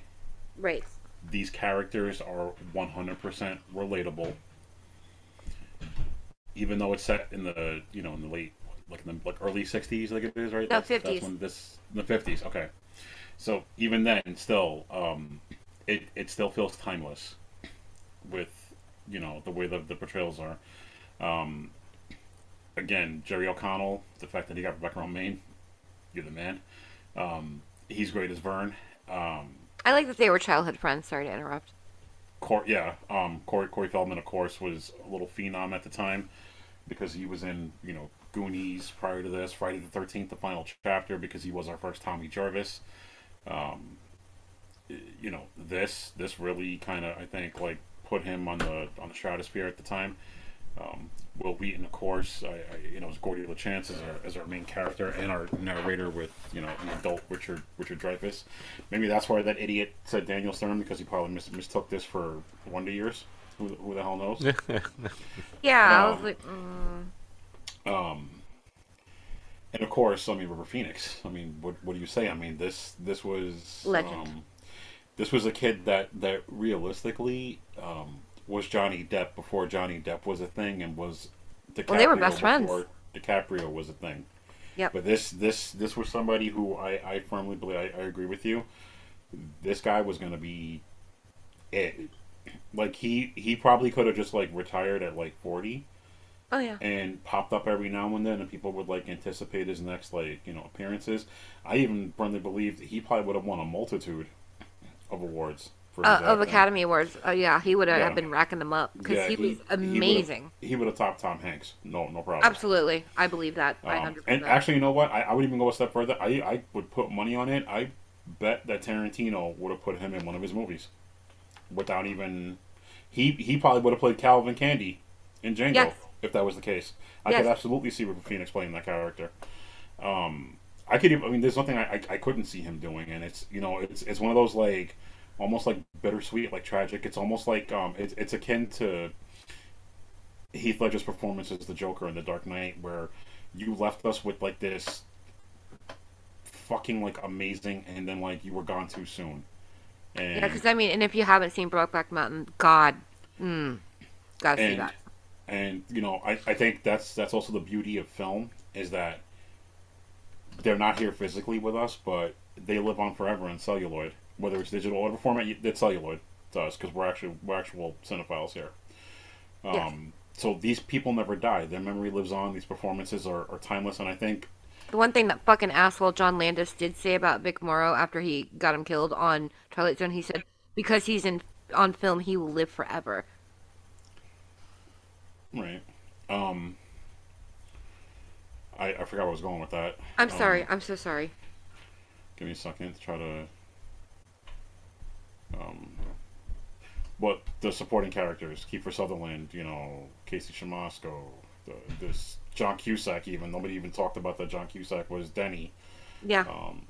Right. these characters are 100% relatable even though it's set in the you know in the late like in the like early 60s like it is right No, That's- that's 50s. when this the 50s okay so even then still um it it still feels timeless with you know the way the, the portrayals are um again jerry o'connell the fact that he got rebecca romijn you're the man um he's great as vern um I like that they were childhood friends. Sorry to interrupt. Cor- yeah, um, Corey, Corey Feldman, of course, was a little phenom at the time because he was in, you know, Goonies prior to this, Friday the Thirteenth, the final chapter, because he was our first Tommy Jarvis. Um, you know, this this really kind of I think like put him on the on the stratosphere at the time. Um, Wil Wheaton, of course, I, I, you know, is Gordie LaChance as our as our main character and our narrator with you know the adult Richard Richard Dreyfuss. Maybe that's why that idiot said Daniel Stern because he probably mis- mistook this for Wonder Years. Who, who the hell knows? Yeah, I Um, was like, mm. Um, and of course, I mean River Phoenix. I mean, what what do you say? I mean, this this was Legend. Um, this was a kid that that realistically um, was Johnny Depp before Johnny Depp was a thing, and was DiCaprio Well, they were best friends. before DiCaprio was a thing. Yep. But this this this was somebody who I I firmly believe I, I agree with you. This guy was going to be it. Like he he probably could have just like retired at like forty oh yeah. and popped up every now and then, and people would like anticipate his next like you know appearances. I even firmly believe that he probably would have won a multitude of awards Uh, of. Academy Awards. Oh yeah, he would have Yeah. been racking them up because Yeah, he, was amazing. He would have topped Tom Hanks. No, no problem. Absolutely, I believe that. Um, hundred and percent. And actually, you know what? I, I would even go a step further. I I would put money on it. I bet that Tarantino would have put him in one of his movies, without even. He he probably would have played Calvin Candie in Django Yes. if that was the case. I Yes. could absolutely see River Phoenix playing that character. Um, I could. even- I mean, there's nothing I, I I couldn't see him doing, and it's you know it's it's one of those like almost like bittersweet, like tragic. It's almost like um it's it's akin to Heath Ledger's performance as the Joker in The Dark Knight, where you left us with like this fucking like amazing, and then like you were gone too soon. And yeah, because I mean, and if you haven't seen Brokeback Mountain, God, mm, gotta see that. and you know I, I think that's that's also the beauty of film is that they're not here physically with us but they live on forever in celluloid whether it's digital or whatever format you- it's celluloid to us because we're actually we're actual cinephiles here um, Yes. so these people never die their memory lives on these performances are, are timeless and I think The one thing that fucking asshole John Landis did say about Vic Morrow after he got him killed on Twilight Zone, he said because he's in on film, he will live forever. Right. Um I, I forgot where I was going with that. I'm Um, sorry. I'm so sorry. Give me a second to try to. Um, but the supporting characters, Kiefer Sutherland, you know, Casey Siemaszko, the, this John Cusack, even nobody even talked about that John Cusack was Denny. Yeah. Um,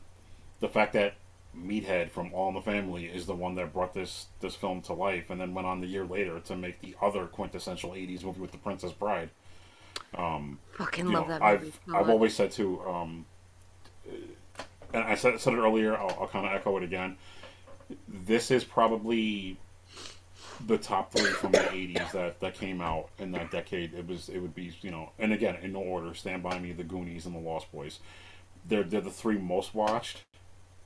the fact that Meathead from All in the Family is the one that brought this this film to life, and then went on the year later to make the other quintessential '80s movie with the Princess Bride. Um, Fucking love know, that I've movie. so I've always said too, um, and I said, said it earlier. I'll, I'll kind of echo it again. This is probably the top three from the '80s that, that came out in that decade. It was it would be you know, and again in no order: Stand by Me, The Goonies, and The Lost Boys. They're they're the three most watched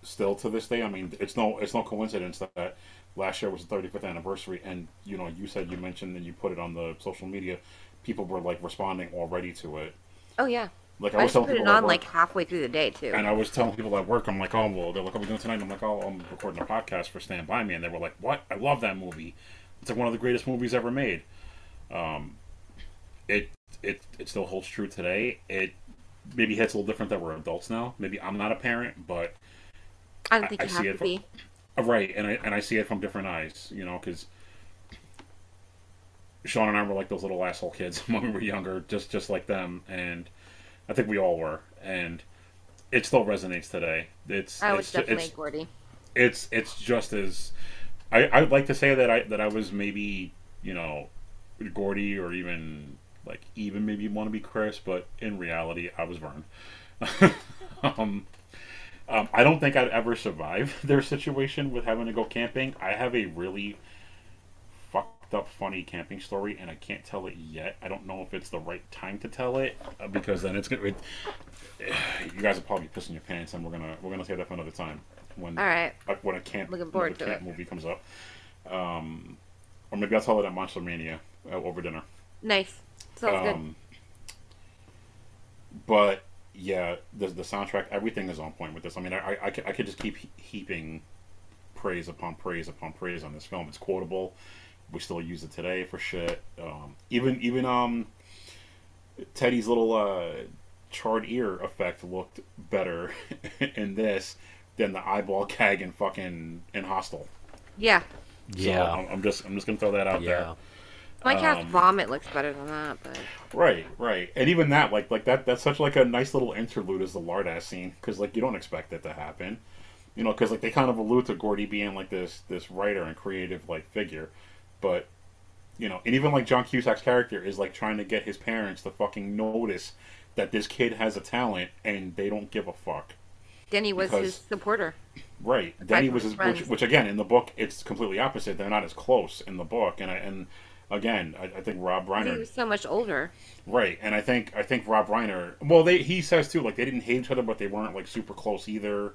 still to this day. I mean, it's no it's no coincidence that last year was the 35th anniversary, and you know, you said you mentioned and you put it on the social media. People were like responding already to it. Oh yeah. Like I I was telling put it people at on work, like halfway through the day too. and I was telling people at work, I'm like, oh well, they're like, what are we doing tonight? I'm like, oh, I'm recording a podcast for Stand By Me, and they were like, what? I love that movie. It's like one of the greatest movies ever made. Um, it it it still holds true today. It maybe hits a little different that we're adults now. Maybe I'm not a parent, but I don't think I you see have it to for- be. uh, right, and I and I see it from different eyes, you know, because Sean and I were like those little asshole kids when we were younger, just just like them, and I think we all were, and it still resonates today. It's I was it's, definitely it's Gordie. it's it's just as I I'd like to say that I that I was maybe you know Gordie or even like even maybe want to be Chris, but in reality I was Vern. um, um, I don't think I'd ever survive their situation with having to go camping. I have a really fucked up funny camping story, and I can't tell it yet. I don't know if it's the right time to tell it uh, because then it's gonna. It, you guys are probably pissing your pants, and we're gonna we're gonna save that for another time when All right. uh, when a camp Looking forward to camp it. movie comes up. Um, or maybe I'll tell it at Monster Mania uh, over dinner. Nice. Sounds good. Um, but yeah, the the soundtrack, everything is on point with this. I mean, I I, I, could, I could just keep he- heaping praise upon praise upon praise on this film. It's quotable. We still use it today for shit. Um, even even um, Teddy's little uh, charred ear effect looked better in this than the eyeball gag in fucking in Hostel. Yeah. So Yeah. I'm, I'm just I'm just gonna throw that out there. My cat's Um, vomit looks better than that, but Right, right, and even that, like, like that, that's such like a nice little interlude as the Lardass scene, because like you don't expect it to happen, you know, because like they kind of allude to Gordie being like this this writer and creative like figure, but you know, and even like John Cusack's character is like trying to get his parents to fucking notice that this kid has a talent, and they don't give a fuck. Denny was Because- his supporter. Right. Danny from was his his, which, which again in the book it's completely opposite. They're not as close in the book, and I, and again I, I think Rob Reiner. He was so much older. Right, and I think I think Rob Reiner. Well, they he says too, like they didn't hate each other, but they weren't like super close either.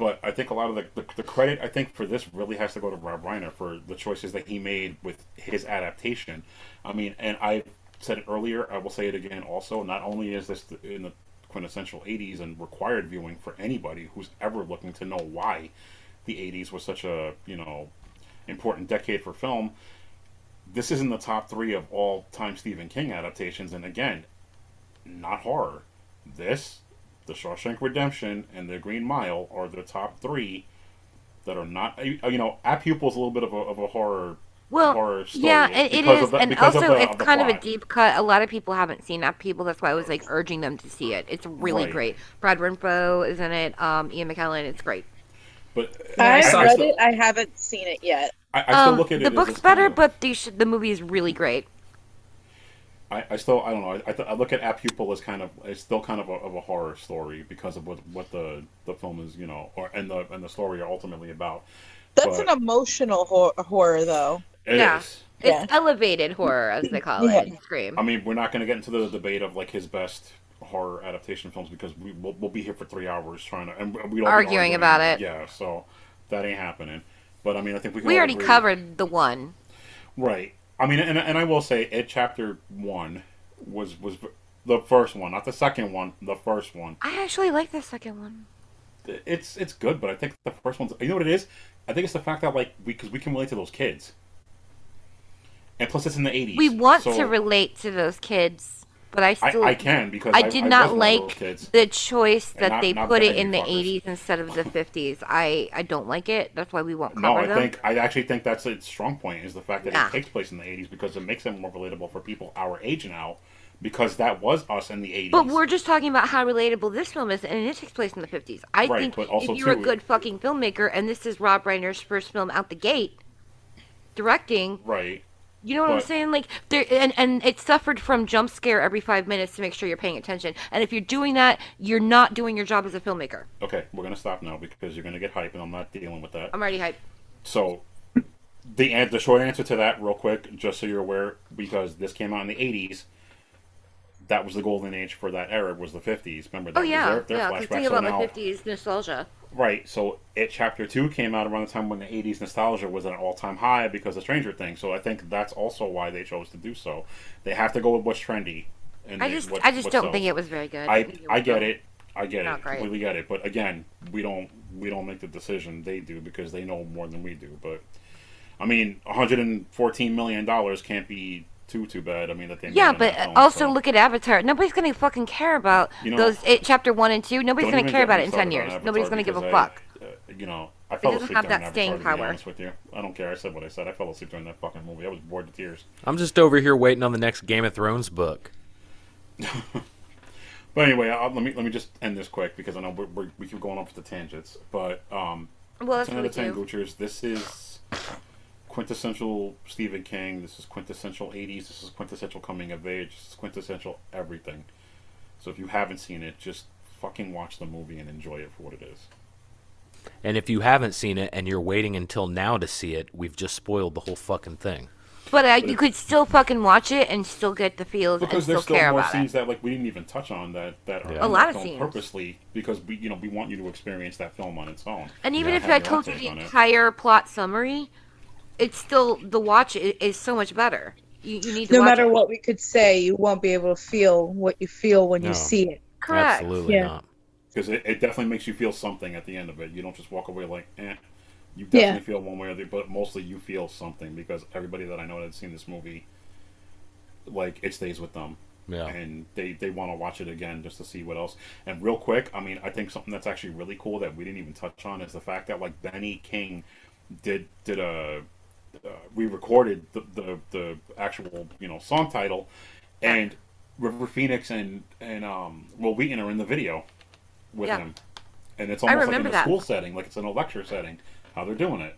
But I think a lot of the, the the credit I think for this really has to go to Rob Reiner for the choices that he made with his adaptation. I mean, and I said it earlier, I will say it again. Also, not only is this in the quintessential '80s and required viewing for anybody who's ever looking to know why the '80s was such a you know important decade for film this is in the top three of all time Stephen King adaptations, and again, not horror. This, The Shawshank Redemption, and The Green Mile are the top three that are not. You know, Apt Pupil's a little bit of a, of a horror. Well, horror story yeah, it, it because is, of the- and also the- it's of the kind of a deep cut. A lot of people haven't seen that. People, that's why I was like urging them to see it. It's really Right. great. Brad Renfro is in it. Um, Ian McKellen. It's great. But I I, saw read still, it. I haven't seen it yet. I, I still Um, look at it. the book's better, but the sh- the movie is really great. I, I still I don't know. I, I, th- I look at Apt Pupil as kind of it's still kind of a, of a horror story because of what what the the film is you know or and the and the story are ultimately about. That's But- an emotional hor- horror, though. It is. Yeah. Yeah. It's elevated horror, as they call Yeah. it. in Scream. I mean, we're not going to get into the debate of like his best horror adaptation films because we we'll, we'll be here for three hours trying to and we don't Arguing about it. Yeah, so that ain't happening. But I mean, I think we can we already agree- covered the one. right. I mean, and, and I will say, It Chapter One was was the first one, not the second one, the first one. I actually like the second one. It's it's good, but I think the first one's. You know what it is? I think it's the fact that like we because we can relate to those kids, and plus it's in the eighties. We want to relate to those kids. But I still I, I can because I I, did I not was one of those like the choice that not- they not put it in the fuckers. 80s instead of the 50s. I I don't like it. That's why we won't No, I them. think I actually think that's its strong point is the fact that it takes place in the '80s because it makes it more relatable for people our age now, because that was us in the '80s. But we're just talking about how relatable this film is, and it takes place in the 50s. I Right, think but also if you're too- a good fucking filmmaker, and this is Rob Reiner's first film out the gate, directing, right. You know what I'm saying? Like there, and and it suffered from jump scare every five minutes to make sure you're paying attention. And if you're doing that, you're not doing your job as a filmmaker. Okay, we're gonna stop now because you're gonna get hype, and I'm not dealing with that. I'm already hyped. So, the the short answer to that, real quick, just so you're aware, because this came out in the '80s. That was the golden age for that era. Was the '50s? Remember oh, that Oh yeah, their, their yeah. Flashback. think So about now- my 50s nostalgia. Right. So it chapter two came out around the time when the '80s nostalgia was at an all-time high because of Stranger Things. So I think that's also why they chose to do so. They have to go with what's trendy. And I they- just, what- I just don't sells. think it was very good. I think I get it. I get Not it. great. Completely get it. But again, we don't we don't make the decision. They do because they know more than we do. But I mean, 114 million dollars can't be too too bad. I mean, that they Yeah, but that also so- look at Avatar. Nobody's gonna fucking care about You know- those it, chapter one and two. Nobody's gonna care about it in ten years. Nobody's gonna give a fuck. I, uh, you know, I fell doesn't asleep have during that Avatar, staying to be honest with you. I don't care. I said what I said. I fell asleep during that fucking movie. I was bored to tears. I'm just over here waiting on the next Game of Thrones book. But anyway, I'll, let me let me just end this quick because I know we're, we're, we keep going off the tangents. But um, Well, that's ten what out we of ten do. Goochers. This is quintessential Stephen King. This is quintessential '80s. This is quintessential coming of age. This is quintessential everything. So if you haven't seen it, just fucking watch the movie and enjoy it for what it is. And if you haven't seen it and you're waiting until now to see it, we've just spoiled the whole fucking thing. But uh, you could still fucking watch it and still get the feels and Because still there's still care more about scenes it. that like we didn't even touch on that that are Yeah. in A lot that of film scenes. purposely because we you know we want you to experience that film on its own. And even Yeah, if I your own told you take the on it. entire plot summary, it's still the watch is, is so much better. You, you need to No watch matter it. what we could say, you won't be able to feel what you feel when No. you see it. Correct. Absolutely Yeah. not. because it, it definitely makes you feel something at the end of it. You don't just walk away like, eh. You Yeah. definitely feel one way or the other, but mostly you feel something because everybody that I know that's seen this movie, like it stays with them. Yeah. And they, they want to watch it again just to see what else. And real quick, I mean, I think something that's actually really cool that we didn't even touch on is the fact that like Benny King did did a uh, we recorded the, the the actual you know song title, and River Phoenix and and um Wil Wheaton are in the video with Yeah. him, and it's almost like in remember a that. school setting, like it's in a lecture setting, how they're doing it,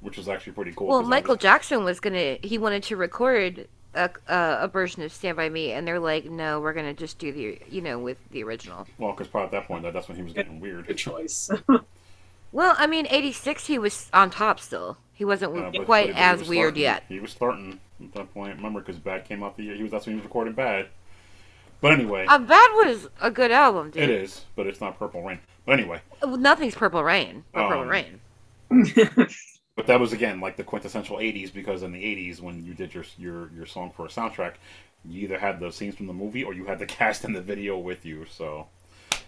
which is actually pretty cool. Well, Michael was- Jackson was gonna. He wanted to record a, a, a version of Stand by Me, and they're like, "No, we're gonna just do the you know with the original." well, because probably at that point that, that's when he was getting weird. Good choice. Well, I mean, '86 he was on top still. He wasn't Uh, but- quite but he as was weird starting- yet. He was starting at that point. Remember, because Bad came out the year he was. That's when he was recording Bad. But anyway, Uh, Bad was a good album, dude. it is. But it's not Purple Rain. But anyway, Well, Nothing's Purple Rain. Or Purple Um, Rain. But that was again like the quintessential '80s because in the '80s when you did your your your song for a soundtrack, you either had the scenes from the movie or you had the cast in the video with you. So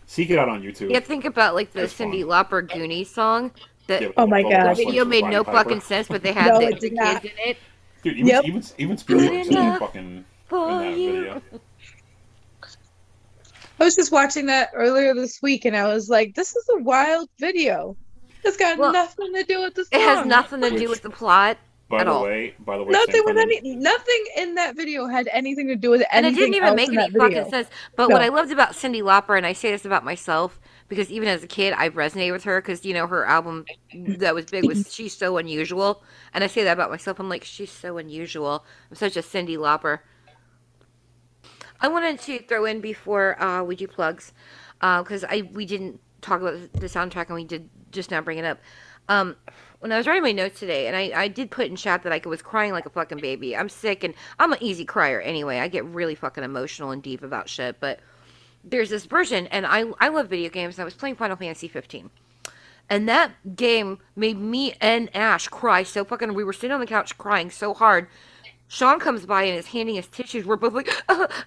seek it out on YouTube. Yeah, think about like the That's Cyndi fun. Lauper Goonies song. That Yeah, Oh my the God. wrestlers video made Roddy no Piper. fucking sense, but they had No, the, the kids in it. Dude, even Yep. even even Spielberg Good said in enough in that you. video. I was just watching that earlier this week, and I was like, "This is a wild video. It's got Well, nothing to do with the It song. has nothing to do Which- with the plot, By At the all. way, by the way, Nothing with time- any. Nothing in that video had anything to do with and it anything didn't even else make in any that video. fucking sense. But what I loved about Cyndi Lauper, and I say this about myself because even as a kid, I've resonated with her because you know her album that was big was "She's So Unusual," and I say that about myself. I'm like, she's so unusual. I'm such a Cyndi Lauper. I wanted to throw in before uh, we do plugs because I we didn't talk about the soundtrack and we did just now bring it up. Um, when I was writing my notes today, and I, I did put in chat that I was crying like a fucking baby. I'm sick and I'm an easy crier anyway. I get really fucking emotional and deep about shit. But there's this version, and I I love video games. I was playing Final Fantasy 15, and that game made me and Ash cry so fucking. We were sitting on the couch crying so hard. Sean comes by and is handing us tissues. We're both like,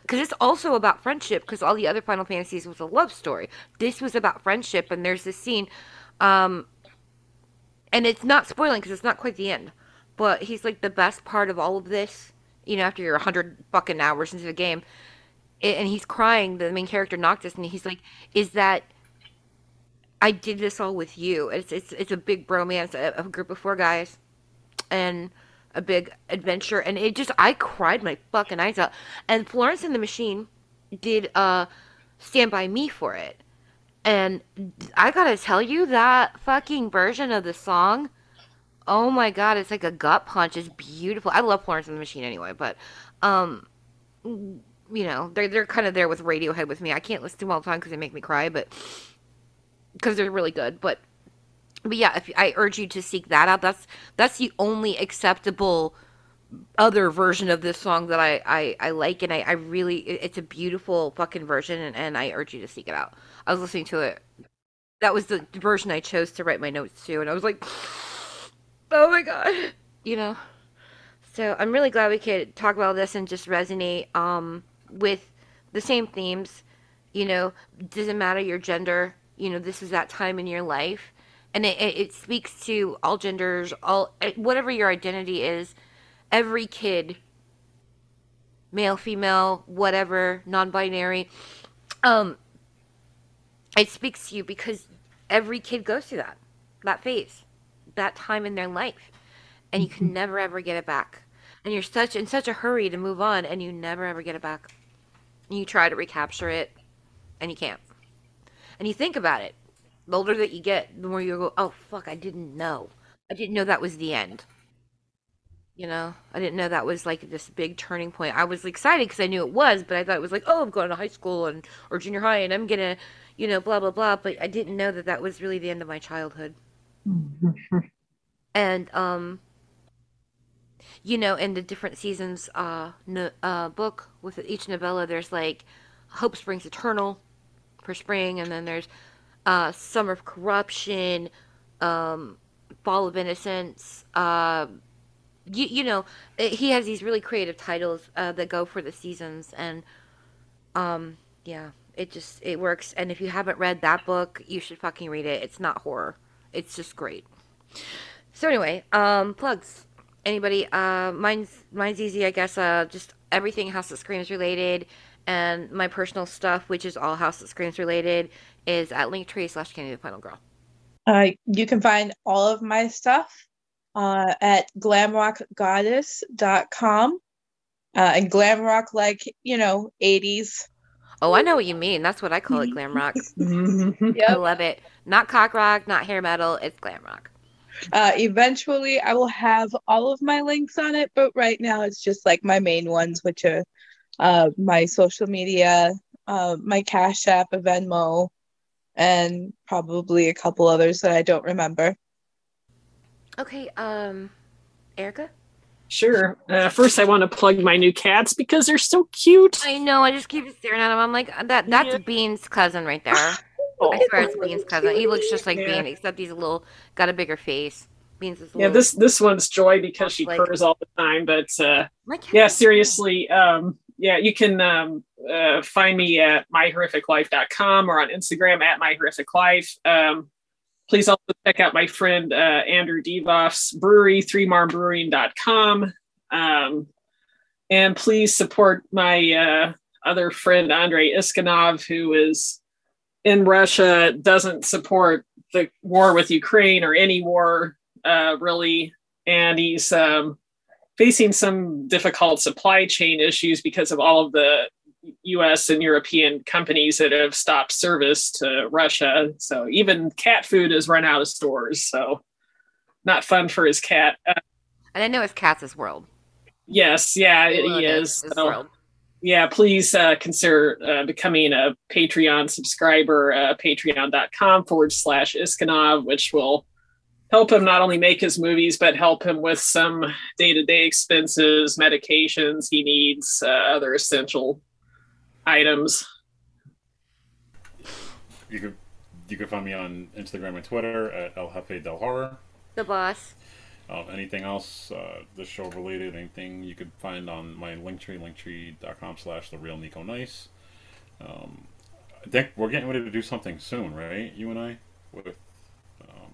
because it's also about friendship. Because all the other Final Fantasies was a love story. This was about friendship, and there's this scene, um, and it's not spoiling because it's not quite the end. But he's like the best part of all of this. You know, after you're hundred fucking hours into the game, and he's crying. The main character Noctis, and he's like, "Is that I did this all with you?" It's it's it's a big bromance, a, a group of four guys, and a big adventure, and it just I cried my fucking eyes out. And Florence and the Machine did uh Stand by Me for it, and I gotta tell you that fucking version of the song. Oh my god, it's like a gut punch. It's beautiful. I love Florence and the Machine anyway, but um you know, they're they're kind of there with Radiohead with me. I can't listen to them all the time because they make me cry, but because they're really good. But but yeah, if I urge you to seek that out. That's that's the only acceptable other version of this song that I I, I like, and I, I really it, it's a beautiful fucking version, and, and I urge you to seek it out. I was listening to it. That was the version I chose to write my notes to, and I was like, oh my god, you know. So I'm really glad we could talk about this and just resonate. Um, with the same themes. You know, doesn't matter your gender. You know, this is that time in your life, and it, it, speaks to all genders, all eh, whatever your identity is. Every kid, male, female, whatever, non-binary, um, it speaks to you because every kid goes through that, that phase, that time in their life, and you can mm-hmm. never ever get it back. And you're such in such a hurry to move on, and you never ever get it back you try to recapture it and you can't. And you think about it. The older that you get, the more you go, oh, fuck, I didn't know. I didn't know that was the end. You know, I didn't know that was like this big turning point. I was excited because I knew it was, but I thought it was like, oh, I'm going to high school and or junior high, and I'm gonna, you know, blah blah blah. But I didn't know that that was really the end of my childhood. and um, you know, in the different seasons uh, no, uh, book with each novella, there's like Hope Springs Eternal for spring, and then there's uh, Summer of Corruption, um, Fall of Innocence. Uh, you, you know, it, he has these really creative titles uh, that go for the seasons, and um, yeah, it just it works. And if you haven't read that book, you should fucking read it. It's not horror; it's just great. So anyway, um, plugs anybody uh mine's mine's easy i guess uh just everything house that screams related and my personal stuff which is all house that screams related is at linktree slash candy the final girl. Uh you can find all of my stuff uh at glamrockgoddess.com uh and glamrock like you know 80s oh i know what you mean. That's what i call it glam rock. Yep. i love it. Not cock rock not hair metal. It's glam rock uh, eventually, I will have all of my links on it, but right now it's just like my main ones, which are uh, my social media, uh, my Cash App, a Venmo, and probably a couple others that I don't remember. Okay, um, Erica. Sure. Uh, first, I want to plug my new cats because they're so cute. I know. I just keep staring at them. I'm like, that. That's yeah. Bean's cousin right there. Oh. I swear it's Bean's cousin. He looks just like yeah. Bean, except he's a little got a bigger face. Beans is yeah. This this one's Joy because she like, purrs all the time. But uh, yeah, seriously, um, yeah, you can um, uh, find me at myhorrificlife.com or on Instagram at myhorrificlife. Um, please also check out my friend uh, Andrew Devoff's brewery, threemarmbrewing.com. Um, and please support my uh, other friend, Andrei Iskanov, who is in Russia doesn't support the war with Ukraine or any war uh, really, and he's um, facing some difficult supply chain issues because of all of the U.S. and European companies that have stopped service to Russia. So even cat food has run out of stores. So not fun for his cat. Uh, and I know his cat's his world. Yes, yeah, he is. So, yeah, please uh, consider uh, becoming a Patreon subscriber, uh, patreon.com forward slash Iskanov, which will help him not only make his movies, but help him with some day to day expenses, medications he needs, uh, other essential items. You can you can find me on Instagram and Twitter at El Jefe del Horror. The boss. Uh, anything else, uh, the show related, anything you could find on my linktree, linktree.com slash the real Nico Nice. Um, I think we're getting ready to do something soon, right? You and I? With um,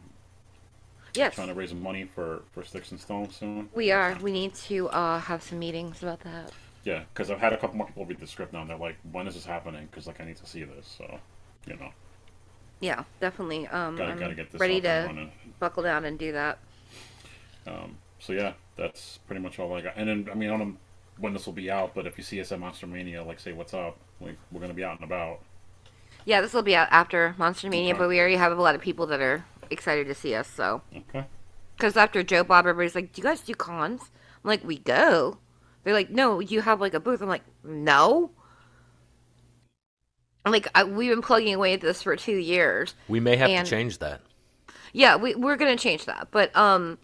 yes. trying to raise money for, for Sticks and Stones soon. We are. We need to uh, have some meetings about that. Yeah, because I've had a couple more people read the script now, and they're like, "When is this happening?" Because like I need to see this. So, you know, Yeah, definitely. Um, gotta I'm gotta get this ready to running. buckle down and do that. Um, so yeah, that's pretty much all I got. And then I mean, I don't know when this will be out, but if you see us at Monster Mania, like say what's up, like we're gonna be out and about. Yeah, this will be out after Monster Mania, Okay. but we already have a lot of people that are excited to see us. So, Okay. because after Joe Bob, everybody's like, "Do you guys do cons?" I'm like, "We go." They're like, "No, you have like a booth." I'm like, "No." Like, I, we've been plugging away at this for two years. We may have And- to change that. Yeah, we we're gonna change that, but um,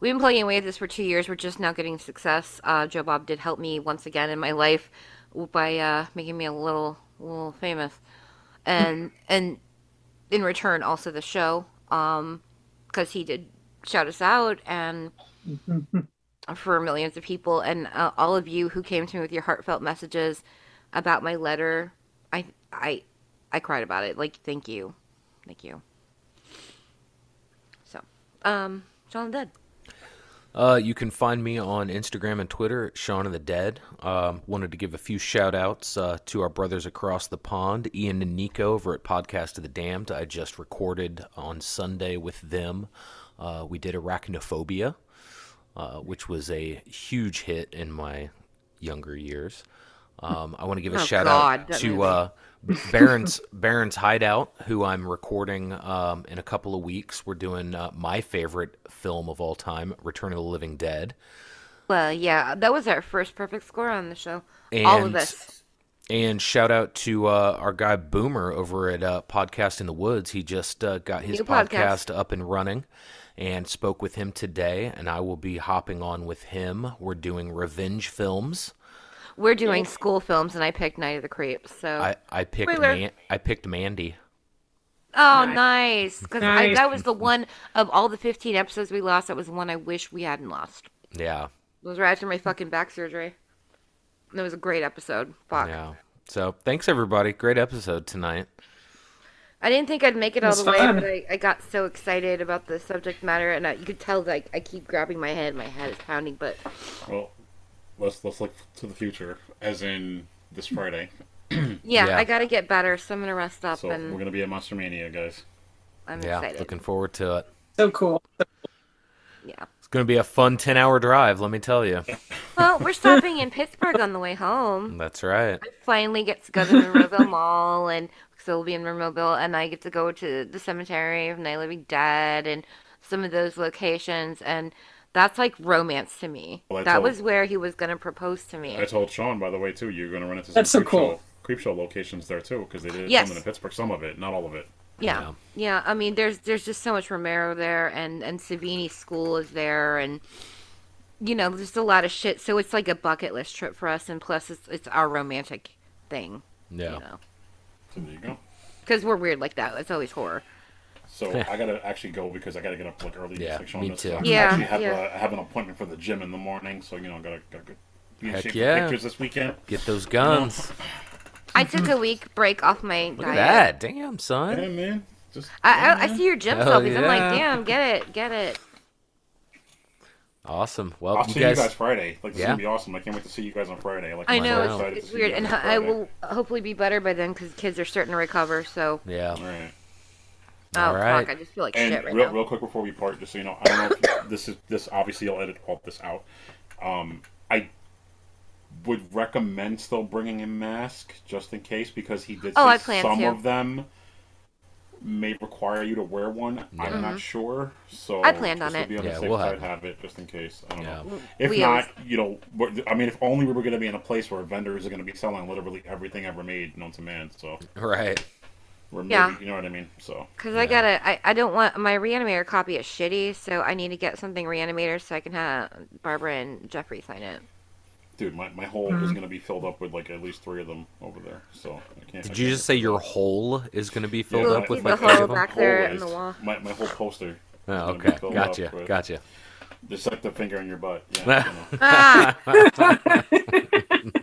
we've been plugging away at this for two years. We're just now getting success. Uh, Joe Bob did help me once again in my life by uh, making me a little little famous, and and in return also the show, um, because he did shout us out and for millions of people and uh, all of you who came to me with your heartfelt messages about my letter. I I I cried about it. Like thank you, thank you. So, um, the Dead. Uh, you can find me on Instagram and Twitter at Shaun of the Dead. Um, wanted to give a few shout outs uh, to our brothers across the pond, Ian and Nico over at Podcast of the Damned. I just recorded on Sunday with them. Uh, we did Arachnophobia, uh, which was a huge hit in my younger years. Um, I want to give a Oh, shout God, out to uh, Baron's Baron's Hideout, who I'm recording um, in a couple of weeks. We're doing uh, my favorite film of all time, Return of the Living Dead. Well, yeah, that was our first perfect score on the show. All of And- this. And shout out to uh, our guy Boomer over at uh, Podcast in the Woods. He just uh, got his podcast. podcast. up and running and spoke with him today. And I will be hopping on with him. We're doing revenge films. We're doing school films, and I picked Night of the Creeps. So, I, I picked Spoiler. Man- I picked Mandy. oh, Nice. nice, because Nice. that was the one of all the 15 episodes we lost. That was the one I wish we hadn't lost. Yeah, It was right after my fucking back surgery. That was a great episode. Fuck. yeah. So thanks everybody. Great episode tonight. I didn't think I'd make it all It's the way, fun. but I, I got so excited about the subject matter, and I, you could tell like I keep grabbing my head, my head is pounding. But Well, let's let's look to the future, as in this Friday. yeah, Yeah. I gotta get better, so I'm gonna rest up, So and we're gonna be at Monster Mania, guys. I'm Yeah, excited. looking forward to it. So cool. Yeah. It's gonna be a fun ten-hour drive. Let me tell you. Well, we're stopping in Pittsburgh on the way home. That's right. I finally get to go to the Monroeville Mall, and so we'll be in Monroeville, and I get to go to the cemetery of Night of the Living Dead and some of those locations, and that's like romance to me. Well, that told- was where he was gonna propose to me. I told Sean, by the way, too, you're gonna run into some That's so cool. show, Creepshow locations there too, because they did Yes. some in Pittsburgh, some of it, not all of it. Yeah. Yeah. yeah, I mean, there's there's just so much Romero there, and and Savini School is there, and you know, there's a lot of shit. So it's like a bucket list trip for us, and plus it's it's our romantic thing, Yeah. you know, So there you go. because we're weird like that. It's always horror. So I gotta actually go because I gotta get up like early. Yeah, just like Sean me does. too. I Yeah, actually have, yeah. uh, I have an appointment for the gym in the morning, so you know, gotta gotta go. Be in Heck shape yeah. for pictures this weekend. Get those guns. I took a week break off my Look at diet. that. Damn, son. Yeah, man. Just I, yeah, I, I man. see your gym Hell selfies. I'm like, damn, get it, get it. Awesome. Well, I'll you see guys, you guys Friday. Like this Yeah. is gonna be awesome. I can't wait to see you guys on Friday. Like, I I'm so know it's, it's weird, and I will hopefully be better by then because kids are starting to recover. So, Yeah. All right. Oh All right. fuck, I just feel like And shit right real, now. real quick before we part, just so you know, I don't know if this is this. Obviously, I'll edit all this out. Um, I would recommend still bringing a mask just in case because he did Oh, say I plan some to. of them may require you to wear one. I'm not sure, so Mm-hmm. I planned on to it. Be on Yeah, the safe we'll side, have have it just in case. I don't Yeah. know. If We not, always- you know, I mean, if only we were going to be in a place where vendors are going to be selling literally everything ever made known to man. So, Right. We're maybe, Yeah. you know what I mean. So, Because I gotta, I, I don't want my Re-Animator copy is shitty, so I need to get something Re-Animator so I can have Barbara and Jeffrey sign it. Dude, my, my hole is hmm. going to be filled up with like at least three of them over there. So I can't. I Did you can't- just say your hole is going to be filled Yeah, up my- with my my the hole picture back there in the wall. My, my whole poster. Oh, okay. Gotcha. up with- Gotcha. Just like the finger in your butt. Yeah. you know. Ah!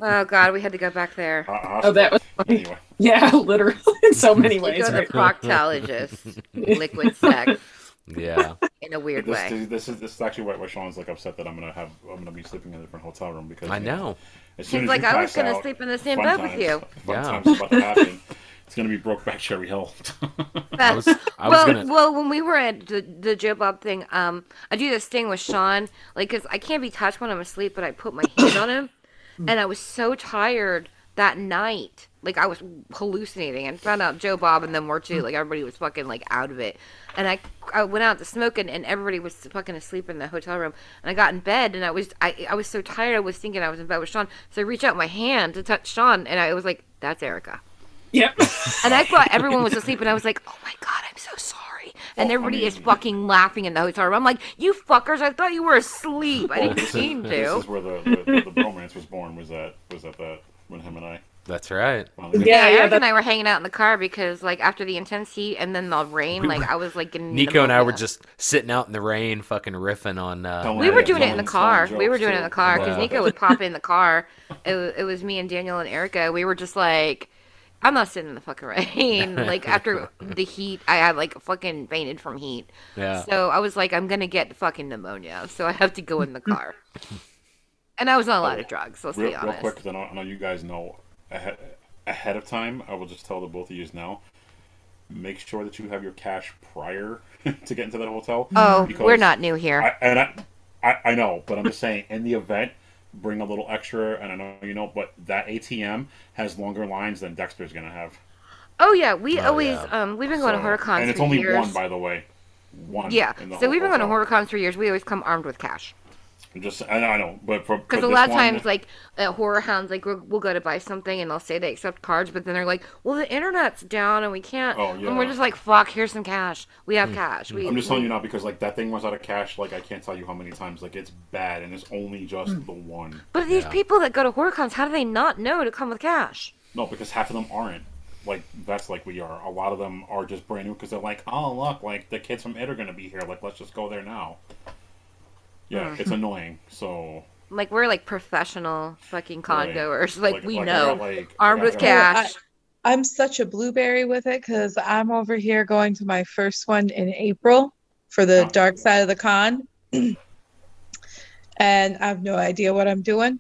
oh god, we had to go back there. Ho- Oh, that was funny. Anyway, Yeah, literally in so many You ways. go to Right? proctologist, liquid sex Yeah. in a weird this, way. This is this is actually why, why Sean's like upset that I'm gonna have I'm gonna be sleeping in a different hotel room because I know. As soon He's as like, I was gonna out, sleep in the same fun bed with you. Fun Yeah. times about to happen. It's gonna be Brokeback Cherry Hill. I was, I was well, gonna. well, when we were at the, the Joe Bob thing, um, I do this thing with Sean, like, cause I can't be touched when I'm asleep, but I put my hand on him, and I was so tired that night, like I was hallucinating, and found out Joe Bob and them were too, like everybody was fucking like out of it, and I I went out to smoke, and, and everybody was fucking asleep in the hotel room, and I got in bed, and I was I I was so tired, I was thinking I was in bed with Sean, so I reached out my hand to touch Sean, and I was like, that's Erica. Yep. And I thought everyone was asleep, and I was like, "Oh my god, I'm so sorry." And everybody is fucking laughing in the hotel room. I'm like, "You fuckers! I thought you were asleep. I didn't this, to. this is where the, the, the bromance was born. Was that was that that when him and I? That's right. finally- Yeah, Yeah, yeah, Eric that- and I were hanging out in the car because, like, after the intense heat and then the rain, We like, were- I was like getting. Nico and I were just sitting out in the rain, fucking riffing on. Uh, We were doing it in the car. We were doing it in the car because Nico would pop in the car. It, it was me and Daniel and Erica. We were just like, I'm not sitting in the fucking rain. like after the heat, I had like fucking fainted from heat. yeah. So I was like, I'm gonna get fucking pneumonia, so I have to go in the car. and I was on a lot of oh, drugs. Let's real, be real honest. quick, because I know, I know you guys know ahead, ahead of time. I will just tell the both of you now. Make sure that you have your cash prior to get into that hotel. Oh, we're not new here. I, and I, I, I know, but I'm just saying, in the event, bring a little extra. And I know you know, but that ATM has longer lines than Dexter's gonna have. oh yeah, we Oh, always yeah. um we've been going to So- horror cons and it's for only years. one, by the way. One. yeah, the so we've been going to hotel. horror cons for years. We always come armed with cash. I'm Just I know, I know, but for Because a lot of one- times, like at horror hounds, like we'll, we'll go to buy something and they'll say they accept cards, but then they're like, "Well, the internet's down and we can't." Oh, yeah. And we're. Hmm. just like, "Fuck, here's some cash. We have cash." We, I'm just telling you now because like that thing runs out of cash. Like I can't tell you how many times. Like it's bad, and it's only just Hmm. the one. But these Yeah. people that go to horror cons, how do they not know to come with cash? No, because half of them aren't. Like that's like we are. A lot of them are just brand new because they're like, oh look, like the kids from it are gonna be here. Like let's just go there now. Yeah, Hmm. it's annoying. So Like we're like professional fucking con goers. Like, we I know, got, like, armed I with cash. I'm such a blueberry with it because I'm over here going to my first one in April for the Oh. dark side of the con. and I have no idea what I'm doing.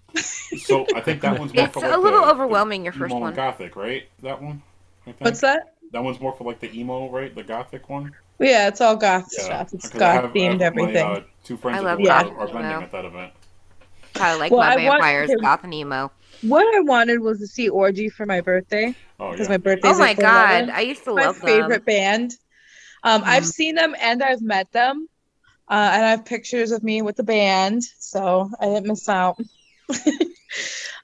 So I think that one's more It's for a like little the- overwhelming, your first emo one. and Gothic, right? That one. I think? What's that? That one's more for like the emo, right? The Gothic one. Yeah, it's all goth Yeah, stuff. It's because I have- goth I have themed my, everything. uh, two friends I that love go goth are, are vending emo. at that event. Kind of like Well, my I want vampires, to- goth and emo. What I wanted was to see Orgy for my birthday Oh because yeah. my birthday's Oh my April god, 11th. I used to my love favorite them. band. Um, I've Mhm. seen them and I've met them, uh, and I have pictures of me with the band, so I didn't miss out.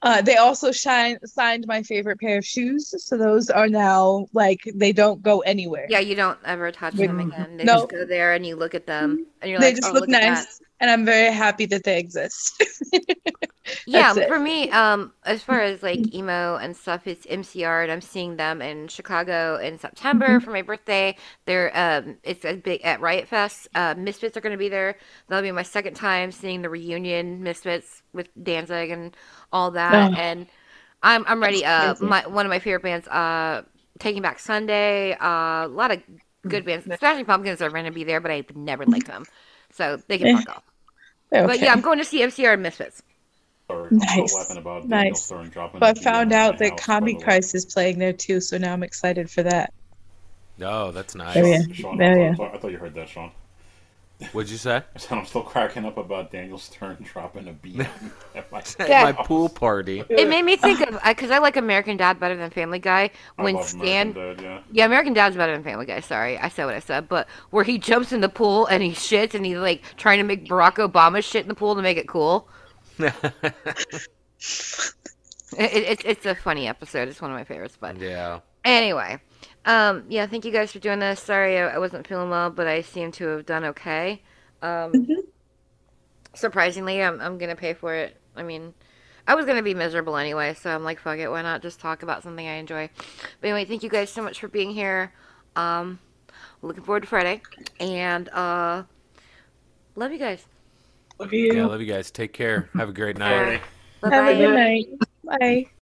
uh, they also shine, signed my favorite pair of shoes, so those are now like they don't go anywhere. Yeah, you don't ever touch them again. They No. just go there and you look at them and you're they like, they just oh, look, look nice, and I'm very happy that they exist. Yeah, it. for me, um, as far as like emo and stuff, it's MCR, and I'm seeing them in Chicago in September Mm-hmm. for my birthday. They're um, it's a big at Riot Fest. Uh, Misfits are going to be there. That'll be my second time seeing the reunion Misfits with Danzig and all that, Oh. and I'm I'm ready. Uh, my one of my favorite bands, uh, Taking Back Sunday. Uh, a lot of good bands. Smashing Pumpkins are going to be there, but I never liked them, so they can Eh, fuck off. But yeah, I'm going to see MCR and Misfits. Sorry, I'm still Nice. laughing about Daniel Nice. But I found out that house, by Combi the way. Christ is playing there too, so now I'm excited for that. Oh, that's nice. Oh, yeah. Sean, Oh, I, yeah. thought, I thought you heard that, Sean. What'd you say? I said I'm still cracking up about Daniel Stern dropping a beat at my, At my pool party. It made me think of because I like American Dad better than Family Guy. I When love Stan, American Dad, yeah. yeah, American Dad's better than Family Guy. Sorry, I said what I said. But where he jumps in the pool and he shits and he's like trying to make Barack Obama shit in the pool to make it cool. It, it, it's it's a funny episode. It's one of my favorites. But yeah. anyway, um, yeah, thank you guys for doing this. Sorry, I, I wasn't feeling well, but I seem to have done okay. Um, Mhm. surprisingly, I'm I'm gonna pay for it. I mean, I was gonna be miserable anyway, so I'm like, fuck it, why not just talk about something I enjoy? But anyway, thank you guys so much for being here. Um, looking forward to Friday, and uh, love you guys. Love you. Yeah, love you guys. Take care. Have a great night. Bye Have a good night. Bye.